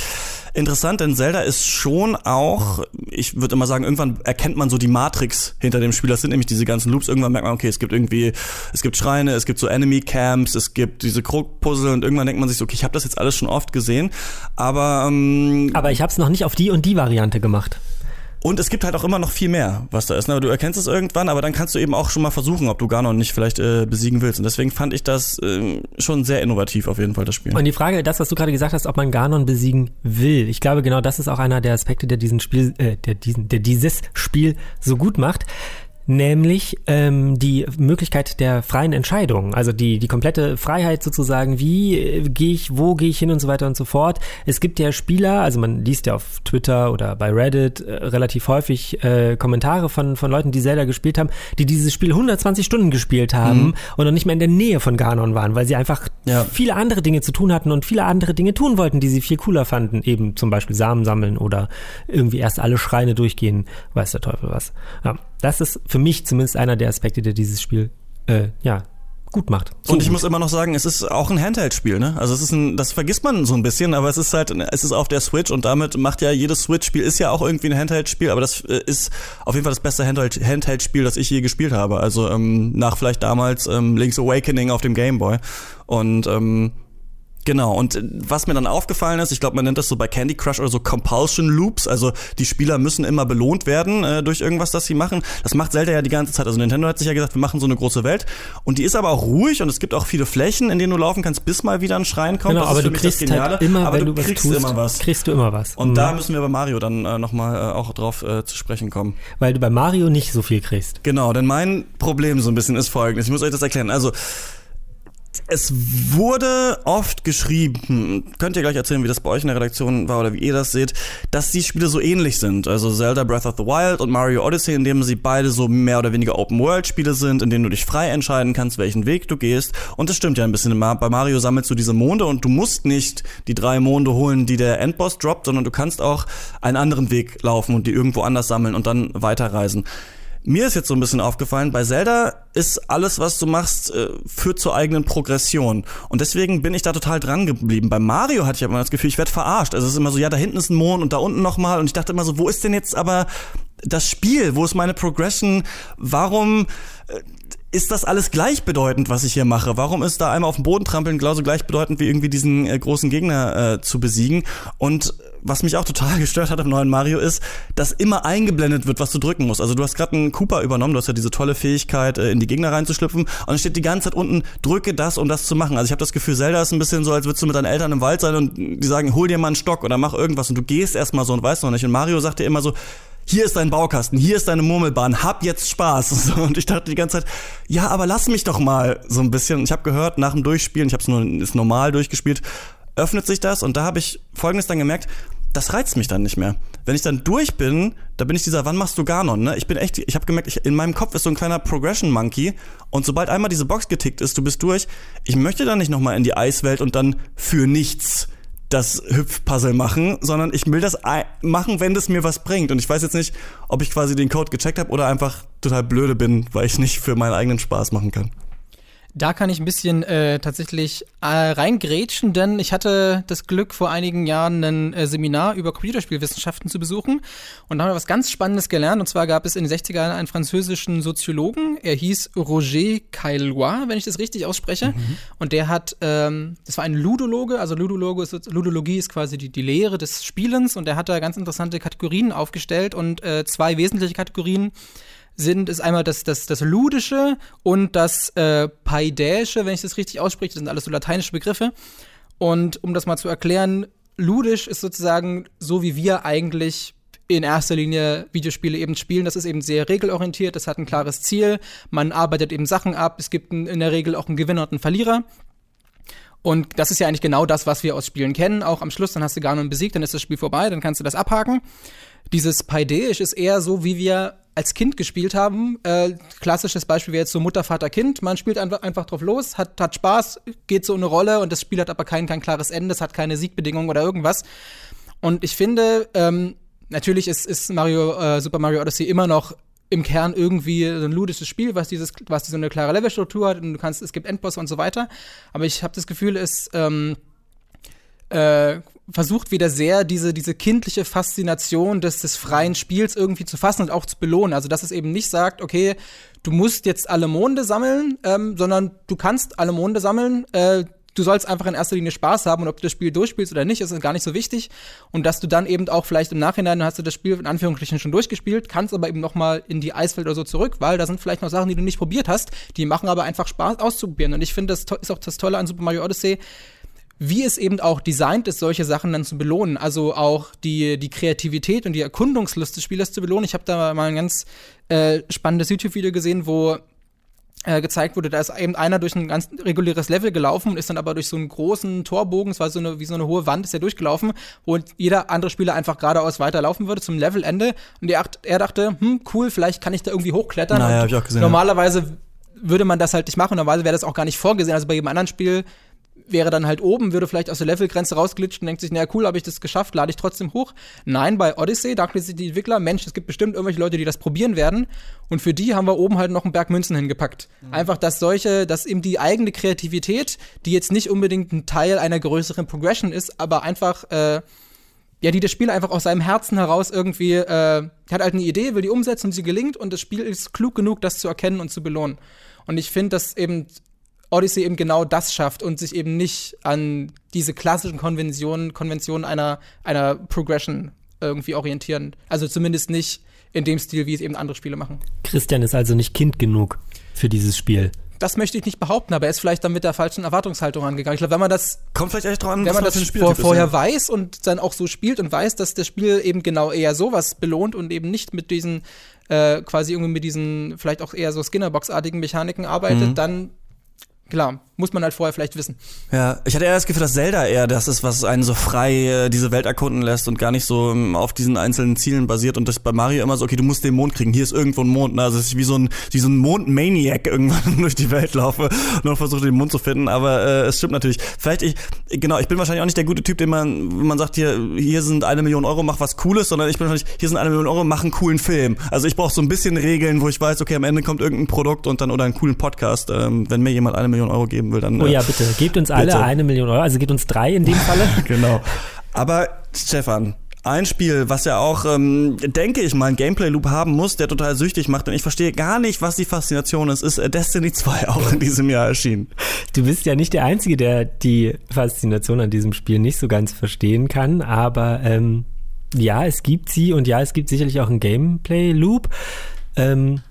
interessant, denn Zelda ist schon auch, ich würde immer sagen, irgendwann erkennt man so die Matrix hinter dem Spiel. Das sind nämlich diese ganzen Loops. Irgendwann merkt man, okay, es gibt irgendwie, es gibt Schreine, es gibt so Enemy Camps, es gibt diese Krogpuzzle und irgendwann denkt man sich so, okay, ich habe das jetzt alles schon oft gesehen. Aber ähm, aber ich habe es noch nicht auf die und die Variante gemacht. Und es gibt halt auch immer noch viel mehr, was da ist. Ne? Du erkennst es irgendwann, aber dann kannst du eben auch schon mal versuchen, ob du Ganon nicht vielleicht äh, besiegen willst. Und deswegen fand ich das äh, schon sehr innovativ auf jeden Fall, das Spiel. Und die Frage, das, was du gerade gesagt hast, ob man Ganon besiegen will. Ich glaube, genau das ist auch einer der Aspekte, der diesen Spiel, äh, der diesen, der dieses Spiel so gut macht nämlich ähm, die Möglichkeit der freien Entscheidung, also die die komplette Freiheit sozusagen, wie äh, gehe ich, wo gehe ich hin und so weiter und so fort. Es gibt ja Spieler, also man liest ja auf Twitter oder bei Reddit äh, relativ häufig äh, Kommentare von von Leuten, die Zelda gespielt haben, die dieses Spiel 120 Stunden gespielt haben mhm. und noch nicht mehr in der Nähe von Ganon waren, weil sie einfach ja. viele andere Dinge zu tun hatten und viele andere Dinge tun wollten, die sie viel cooler fanden, eben zum Beispiel Samen sammeln oder irgendwie erst alle Schreine durchgehen, weiß der Teufel was. Ja das ist für mich zumindest einer der Aspekte, der dieses Spiel äh, ja gut macht. So und ich gut. muss immer noch sagen, es ist auch ein Handheld-Spiel, ne? Also es ist ein, das vergisst man so ein bisschen, aber es ist halt, es ist auf der Switch und damit macht ja jedes Switch-Spiel ist ja auch irgendwie ein Handheld-Spiel, aber das äh, ist auf jeden Fall das beste Handheld-Spiel, das ich je gespielt habe. Also ähm, nach vielleicht damals ähm, Link's Awakening auf dem Game Boy und ähm, Genau, und äh, was mir dann aufgefallen ist, ich glaube, man nennt das so bei Candy Crush oder so Compulsion Loops, also die Spieler müssen immer belohnt werden äh, durch irgendwas, das sie machen. Das macht Zelda ja die ganze Zeit. Also Nintendo hat sich ja gesagt, wir machen so eine große Welt und die ist aber auch ruhig und es gibt auch viele Flächen, in denen du laufen kannst, bis mal wieder ein Schrein kommt. Genau, das aber du kriegst halt immer, aber wenn du, du kriegst tust, immer was. Kriegst du immer was. Und mhm. da müssen wir bei Mario dann äh, nochmal äh, auch drauf äh, zu sprechen kommen. Weil du bei Mario nicht so viel kriegst. Genau, denn mein Problem so ein bisschen ist folgendes. Ich muss euch das erklären. Also es wurde oft geschrieben, könnt ihr gleich erzählen, wie das bei euch in der Redaktion war oder wie ihr das seht, dass die Spiele so ähnlich sind. Also Zelda Breath of the Wild und Mario Odyssey, in dem sie beide so mehr oder weniger Open-World-Spiele sind, in denen du dich frei entscheiden kannst, welchen Weg du gehst. Und das stimmt ja ein bisschen. Bei Mario sammelst du diese Monde und du musst nicht die drei Monde holen, die der Endboss droppt, sondern du kannst auch einen anderen Weg laufen und die irgendwo anders sammeln und dann weiterreisen. Mir ist jetzt so ein bisschen aufgefallen, bei Zelda ist alles, was du machst, äh, führt zur eigenen Progression. Und deswegen bin ich da total dran geblieben. Bei Mario hatte ich aber das Gefühl, ich werde verarscht. Also es ist immer so, ja, da hinten ist ein Mond und da unten nochmal. Und ich dachte immer so, wo ist denn jetzt aber das Spiel? Wo ist meine Progression? Warum äh, ist das alles gleichbedeutend, was ich hier mache? Warum ist da einmal auf den Boden trampeln genauso gleichbedeutend wie irgendwie diesen äh, großen Gegner äh, zu besiegen? Und was mich auch total gestört hat im neuen Mario ist, dass immer eingeblendet wird, was du drücken musst. Also du hast gerade einen Cooper übernommen, du hast ja diese tolle Fähigkeit, äh, in die Gegner reinzuschlüpfen und dann steht die ganze Zeit unten, drücke das, um das zu machen. Also ich habe das Gefühl, Zelda ist ein bisschen so, als würdest du mit deinen Eltern im Wald sein und die sagen, hol dir mal einen Stock oder mach irgendwas und du gehst erstmal so und weißt noch nicht. Und Mario sagt dir immer so, hier ist dein Baukasten, hier ist deine Murmelbahn, hab jetzt Spaß. Und ich dachte die ganze Zeit, ja, aber lass mich doch mal so ein bisschen. Ich habe gehört, nach dem Durchspielen, ich habe es nur ist normal durchgespielt, öffnet sich das und da habe ich Folgendes dann gemerkt, das reizt mich dann nicht mehr. Wenn ich dann durch bin, da bin ich dieser, wann machst du Ganon, ne? Ich bin echt, ich habe gemerkt, ich, in meinem Kopf ist so ein kleiner Progression Monkey und sobald einmal diese Box getickt ist, du bist durch, ich möchte dann nicht nochmal in die Eiswelt und dann für nichts das Hüpfpuzzle machen, sondern ich will das machen, wenn das mir was bringt. Und ich weiß jetzt nicht, ob ich quasi den Code gecheckt habe oder einfach total blöde bin, weil ich nicht für meinen eigenen Spaß machen kann. Da kann ich ein bisschen äh, tatsächlich äh, reingrätschen, denn ich hatte das Glück, vor einigen Jahren ein äh, Seminar über Computerspielwissenschaften zu besuchen und da haben wir was ganz Spannendes gelernt. Und zwar gab es in den 60ern einen französischen Soziologen, er hieß Roger Caillois, wenn ich das richtig ausspreche. Mhm. Und der hat, ähm, das war ein Ludologe, also Ludologe ist, Ludologie ist quasi die, die Lehre des Spielens und er hat da ganz interessante Kategorien aufgestellt und äh, zwei wesentliche Kategorien sind, ist einmal das, das, das Ludische und das äh, Paidäische, wenn ich das richtig ausspreche. Das sind alles so lateinische Begriffe. Und um das mal zu erklären, Ludisch ist sozusagen so, wie wir eigentlich in erster Linie Videospiele eben spielen. Das ist eben sehr regelorientiert, das hat ein klares Ziel. Man arbeitet eben Sachen ab. Es gibt in der Regel auch einen Gewinner und einen Verlierer. Und das ist ja eigentlich genau das, was wir aus Spielen kennen. Auch am Schluss, dann hast du Ganon besiegt, dann ist das Spiel vorbei, dann kannst du das abhaken. Dieses Paideisch ist eher so, wie wir als Kind gespielt haben. Äh, klassisches Beispiel wäre jetzt so Mutter, Vater, Kind. Man spielt einfach, einfach drauf los, hat, hat Spaß, geht so eine Rolle und das Spiel hat aber kein, kein klares Ende, es hat keine Siegbedingungen oder irgendwas. Und ich finde, ähm, natürlich ist, ist Mario, äh, Super Mario Odyssey immer noch im Kern irgendwie so ein ludisches Spiel, was dieses, was so eine klare Levelstruktur hat und du kannst, es gibt Endbosse und so weiter. Aber ich habe das Gefühl, es ähm, äh, versucht wieder sehr diese, diese kindliche Faszination des, des freien Spiels irgendwie zu fassen und auch zu belohnen. Also, dass es eben nicht sagt, okay, du musst jetzt alle Monde sammeln, ähm, sondern du kannst alle Monde sammeln. Äh, du sollst einfach in erster Linie Spaß haben und ob du das Spiel durchspielst oder nicht, ist gar nicht so wichtig. Und dass du dann eben auch vielleicht im Nachhinein hast du das Spiel in Anführungsstrichen schon durchgespielt, kannst aber eben noch mal in die Eiswelt oder so zurück, weil da sind vielleicht noch Sachen, die du nicht probiert hast, die machen aber einfach Spaß auszuprobieren. Und ich finde, das ist auch das Tolle an Super Mario Odyssey wie es eben auch designt ist, solche Sachen dann zu belohnen. Also auch die, die Kreativität und die Erkundungslust des Spielers zu belohnen. Ich habe da mal ein ganz äh, spannendes YouTube-Video gesehen, wo äh, gezeigt wurde, da ist eben einer durch ein ganz reguläres Level gelaufen und ist dann aber durch so einen großen Torbogen, es war so eine, wie so eine hohe Wand, ist er durchgelaufen, wo jeder andere Spieler einfach geradeaus weiterlaufen würde zum Levelende. Und er, er dachte, hm, cool, vielleicht kann ich da irgendwie hochklettern. Naja, hab ich auch gesehen. Normalerweise würde man das halt nicht machen, normalerweise wäre das auch gar nicht vorgesehen. Also bei jedem anderen Spiel wäre dann halt oben, würde vielleicht aus der Levelgrenze rausglitschen und denkt sich, naja, cool, habe ich das geschafft, lade ich trotzdem hoch. Nein, bei Odyssey dachten sich die Entwickler, Mensch, es gibt bestimmt irgendwelche Leute, die das probieren werden. Und für die haben wir oben halt noch einen Berg Münzen hingepackt. Mhm. Einfach, dass solche, dass eben die eigene Kreativität, die jetzt nicht unbedingt ein Teil einer größeren Progression ist, aber einfach, äh, ja, die das Spiel einfach aus seinem Herzen heraus irgendwie, äh, hat halt eine Idee, will die umsetzen und sie gelingt und das Spiel ist klug genug, das zu erkennen und zu belohnen. Und ich finde, dass eben Odyssey eben genau das schafft und sich eben nicht an diese klassischen Konventionen, Konventionen einer, einer Progression irgendwie orientieren. Also zumindest nicht in dem Stil, wie es eben andere Spiele machen. Christian ist also nicht Kind genug für dieses Spiel. Das möchte ich nicht behaupten, aber er ist vielleicht dann mit der falschen Erwartungshaltung angegangen. Ich glaube, wenn man das kommt vielleicht echt dran, wenn man das vor, vorher ist, weiß und dann auch so spielt und weiß, dass das Spiel eben genau eher sowas belohnt und eben nicht mit diesen äh, quasi irgendwie mit diesen vielleicht auch eher so Skinnerbox-artigen Mechaniken arbeitet, mhm. dann klar, muss man halt vorher vielleicht wissen. Ja, ich hatte eher das Gefühl, dass Zelda eher das ist, was einen so frei äh, diese Welt erkunden lässt und gar nicht so ähm, auf diesen einzelnen Zielen basiert. Und das bei Mario immer so, okay, du musst den Mond kriegen, hier ist irgendwo ein Mond. Ne? Also es ist wie so ein, wie so ein Mond-Maniac irgendwann durch die Welt laufe und noch versuche, den Mond zu finden. Aber äh, es stimmt natürlich. Vielleicht ich, genau, ich bin wahrscheinlich auch nicht der gute Typ, den man, wenn man sagt, hier, hier sind eine Million Euro, mach was Cooles, sondern ich bin wahrscheinlich, hier sind eine Million Euro, mach einen coolen Film. Also ich brauche so ein bisschen Regeln, wo ich weiß, okay, am Ende kommt irgendein Produkt und dann oder einen coolen Podcast. Ähm, wenn mir jemand eine Million Euro geben will, dann Oh ja, bitte. Gebt uns alle bitte. eine Million Euro. Also gebt uns drei in dem Falle. genau. Aber Stefan, ein Spiel, was ja auch, ähm, denke ich mal, ein Gameplay-Loop haben muss, der total süchtig macht. Und ich verstehe gar nicht, was die Faszination ist, ist Destiny 2 auch in diesem Jahr erschienen. Du bist ja nicht der Einzige, der die Faszination an diesem Spiel nicht so ganz verstehen kann. Aber ähm, ja, es gibt sie und ja, es gibt sicherlich auch einen Gameplay-Loop. Ähm,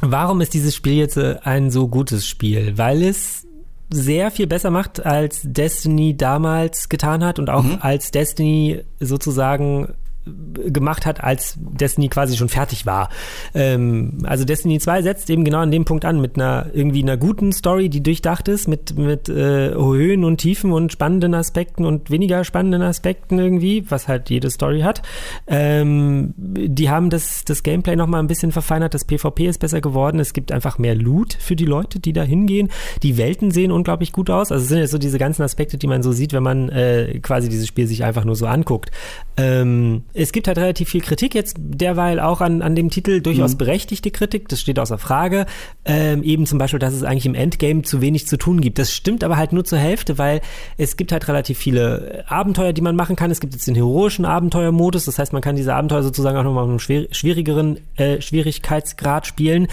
warum ist dieses Spiel jetzt äh, ein so gutes Spiel? Weil es sehr viel besser macht, als Destiny damals getan hat und auch mhm. als Destiny sozusagen gemacht hat, als Destiny quasi schon fertig war. Ähm, also Destiny 2 setzt eben genau an dem Punkt an, mit einer irgendwie einer guten Story, die durchdacht ist, mit, mit äh, Höhen und Tiefen und spannenden Aspekten und weniger spannenden Aspekten irgendwie, was halt jede Story hat. Ähm, die haben das, das Gameplay nochmal ein bisschen verfeinert, das PvP ist besser geworden, es gibt einfach mehr Loot für die Leute, die da hingehen. Die Welten sehen unglaublich gut aus. Also es sind ja so diese ganzen Aspekte, die man so sieht, wenn man äh, quasi dieses Spiel sich einfach nur so anguckt. Ähm, es gibt halt relativ viel Kritik jetzt derweil auch an, an dem Titel, durchaus mhm. berechtigte Kritik, das steht außer Frage. Ähm, eben zum Beispiel, dass es eigentlich im Endgame zu wenig zu tun gibt. Das stimmt aber halt nur zur Hälfte, weil es gibt halt relativ viele Abenteuer, die man machen kann. Es gibt jetzt den heroischen Abenteuermodus, das heißt, man kann diese Abenteuer sozusagen auch nochmal auf einem schwierigeren äh, Schwierigkeitsgrad spielen.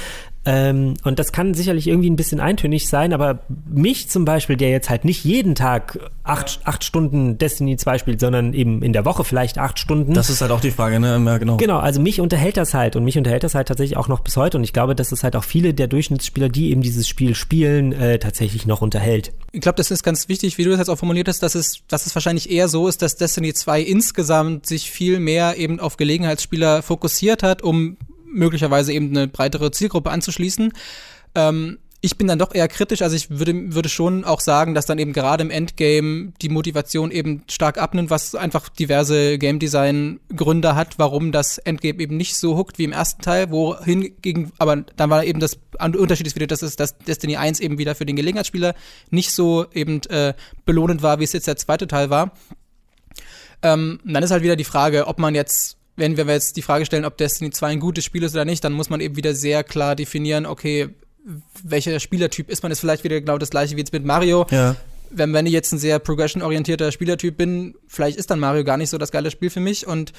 Ähm, und das kann sicherlich irgendwie ein bisschen eintönig sein, aber mich zum Beispiel, der jetzt halt nicht jeden Tag acht, acht Stunden Destiny 2 spielt, sondern eben in der Woche vielleicht acht Stunden. Das ist halt auch die Frage, ne? Ja, genau. Genau, also mich unterhält das halt und mich unterhält das halt tatsächlich auch noch bis heute und ich glaube, dass es halt auch viele der Durchschnittsspieler, die eben dieses Spiel spielen, äh, tatsächlich noch unterhält. Ich glaube, das ist ganz wichtig, wie du das jetzt auch formuliert hast, dass es, dass es wahrscheinlich eher so ist, dass Destiny 2 insgesamt sich viel mehr eben auf Gelegenheitsspieler fokussiert hat, um möglicherweise eben eine breitere Zielgruppe anzuschließen. Ähm, ich bin dann doch eher kritisch, also ich würde, würde schon auch sagen, dass dann eben gerade im Endgame die Motivation eben stark abnimmt, was einfach diverse Game Design Gründe hat, warum das Endgame eben nicht so hookt wie im ersten Teil, wohingegen, aber dann war eben das Unterschied ist wieder, dass es das Destiny 1 eben wieder für den Gelegenheitsspieler nicht so eben äh, belohnend war, wie es jetzt der zweite Teil war. Ähm, dann ist halt wieder die Frage, ob man jetzt wenn wir jetzt die Frage stellen, ob Destiny 2 ein gutes Spiel ist oder nicht, dann muss man eben wieder sehr klar definieren, okay, welcher Spielertyp ist man, ist vielleicht wieder genau das gleiche wie jetzt mit Mario. Ja. Wenn, wenn ich jetzt ein sehr progression-orientierter Spielertyp bin, vielleicht ist dann Mario gar nicht so das geile Spiel für mich und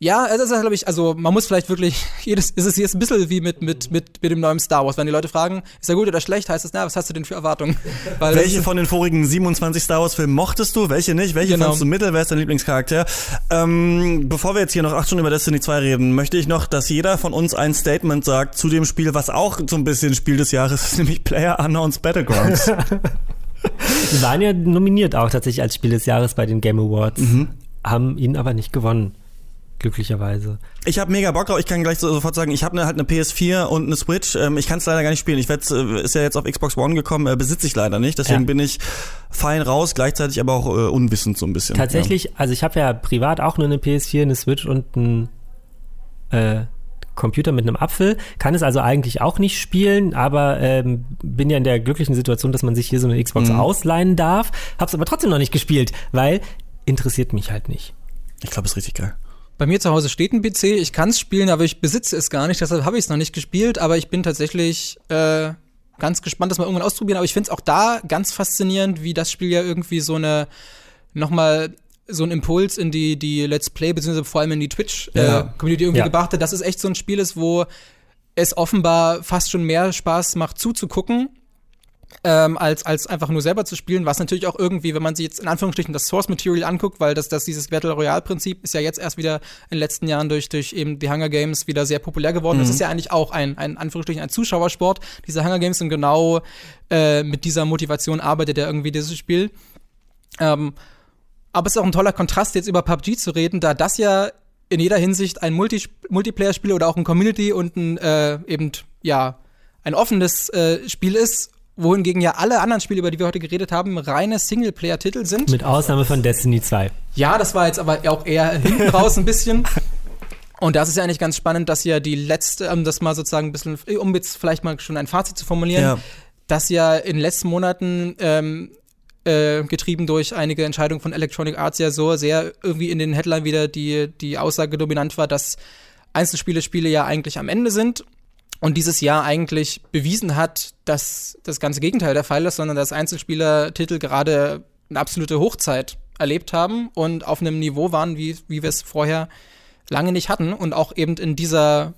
ja, es ist, glaube ich, also man muss vielleicht wirklich, jedes, ist es jetzt ein bisschen wie mit, mit, mit, mit dem neuen Star Wars. Wenn die Leute fragen, ist er gut oder schlecht, heißt es, na, was hast du denn für Erwartungen? Weil Welche von den vorigen 27 Star Wars-Filmen mochtest du, welche nicht? Welche genau. fandest du mittel? Wer ist dein Lieblingscharakter? Ähm, bevor wir jetzt hier noch acht Stunden über Destiny 2 reden, möchte ich noch, dass jeder von uns ein Statement sagt zu dem Spiel, was auch so ein bisschen Spiel des Jahres ist, nämlich Player Unknowns Battlegrounds. Die waren ja nominiert auch tatsächlich als Spiel des Jahres bei den Game Awards, mhm. haben ihn aber nicht gewonnen glücklicherweise. Ich habe mega Bock drauf. Ich kann gleich so, sofort sagen, ich habe ne, halt eine PS4 und eine Switch. Ähm, ich kann es leider gar nicht spielen. Ich werde äh, ist ja jetzt auf Xbox One gekommen, äh, besitze ich leider nicht. Deswegen ja. bin ich fein raus, gleichzeitig aber auch äh, unwissend so ein bisschen. Tatsächlich, ja. also ich habe ja privat auch nur eine PS4, eine Switch und ein äh, Computer mit einem Apfel, kann es also eigentlich auch nicht spielen, aber ähm, bin ja in der glücklichen Situation, dass man sich hier so eine Xbox mhm. ausleihen darf, hab's aber trotzdem noch nicht gespielt, weil interessiert mich halt nicht. Ich glaube, es ist richtig geil. Bei mir zu Hause steht ein PC, ich kann es spielen, aber ich besitze es gar nicht, deshalb habe ich es noch nicht gespielt, aber ich bin tatsächlich äh, ganz gespannt, das mal irgendwann auszuprobieren. Aber ich finde es auch da ganz faszinierend, wie das Spiel ja irgendwie so eine nochmal so ein Impuls in die, die Let's Play, beziehungsweise vor allem in die Twitch-Community äh, irgendwie ja. gebracht hat, dass es echt so ein Spiel ist, wo es offenbar fast schon mehr Spaß macht zuzugucken ähm, als, als einfach nur selber zu spielen, was natürlich auch irgendwie, wenn man sich jetzt in Anführungsstrichen das Source Material anguckt, weil das, das dieses Battle Royale Prinzip ist ja jetzt erst wieder in den letzten Jahren durch, durch eben die Hunger Games wieder sehr populär geworden. Mhm. Das ist ja eigentlich auch ein, ein Anführungsstrichen ein Zuschauersport. Diese Hunger Games sind genau äh, mit dieser Motivation arbeitet er irgendwie dieses Spiel. Ähm, aber es ist auch ein toller Kontrast, jetzt über PUBG zu reden, da das ja in jeder Hinsicht ein Multi Multiplayer-Spiel oder auch ein Community und ein äh, eben, ja, ein offenes äh, Spiel ist wohingegen ja alle anderen Spiele, über die wir heute geredet haben, reine Singleplayer-Titel sind. Mit Ausnahme von Destiny 2. Ja, das war jetzt aber auch eher hinten raus ein bisschen. Und das ist ja eigentlich ganz spannend, dass ja die letzte, um das mal sozusagen ein bisschen, um jetzt vielleicht mal schon ein Fazit zu formulieren, ja. dass ja in den letzten Monaten ähm, äh, getrieben durch einige Entscheidungen von Electronic Arts ja so sehr irgendwie in den Headline wieder die, die Aussage dominant war, dass Einzelspiele Spiele ja eigentlich am Ende sind und dieses Jahr eigentlich bewiesen hat, dass das ganze Gegenteil der Fall ist, sondern dass Einzelspielertitel gerade eine absolute Hochzeit erlebt haben und auf einem Niveau waren, wie, wie wir es vorher lange nicht hatten und auch eben in dieser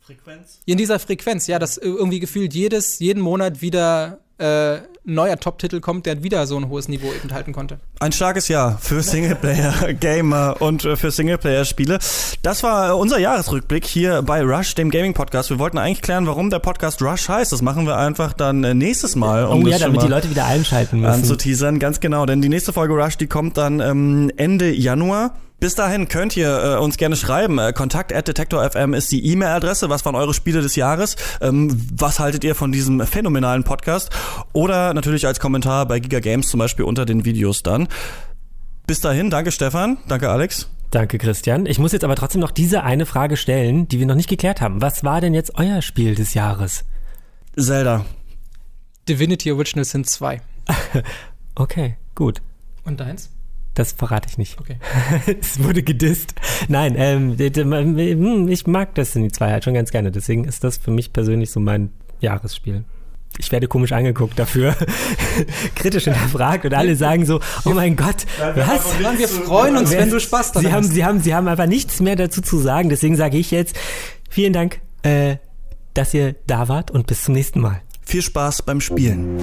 Frequenz. In dieser Frequenz, ja, dass irgendwie gefühlt jedes, jeden Monat wieder äh, neuer Top-Titel kommt, der wieder so ein hohes Niveau eben halten konnte. Ein starkes Jahr für Singleplayer-Gamer und äh, für Singleplayer-Spiele. Das war unser Jahresrückblick hier bei Rush, dem Gaming-Podcast. Wir wollten eigentlich klären, warum der Podcast Rush heißt. Das machen wir einfach dann äh, nächstes Mal. Um oh ja, damit die Leute wieder einschalten müssen. Anzuteasern, ganz genau. Denn die nächste Folge Rush, die kommt dann ähm, Ende Januar. Bis dahin könnt ihr äh, uns gerne schreiben. Äh, Kontakt at detektor.fm ist die E-Mail-Adresse. Was waren eure Spiele des Jahres? Ähm, was haltet ihr von diesem phänomenalen Podcast? Oder natürlich als Kommentar bei Giga Games zum Beispiel unter den Videos dann. Bis dahin, danke Stefan, danke Alex. Danke, Christian. Ich muss jetzt aber trotzdem noch diese eine Frage stellen, die wir noch nicht geklärt haben. Was war denn jetzt euer Spiel des Jahres? Zelda. Divinity Original Sin 2. okay, gut. Und deins? Das verrate ich nicht. Okay. es wurde gedisst. Nein, ähm, hm, ich mag Destiny 2 halt schon ganz gerne. Deswegen ist das für mich persönlich so mein Jahresspiel. Ich werde komisch angeguckt dafür, kritisch hinterfragt und alle sagen so, oh mein Gott, was? Wir freuen uns, wenn du Spaß daran sie haben, hast. sie haben, sie haben einfach nichts mehr dazu zu sagen. Deswegen sage ich jetzt, vielen Dank, äh, dass ihr da wart und bis zum nächsten Mal. Viel Spaß beim Spielen.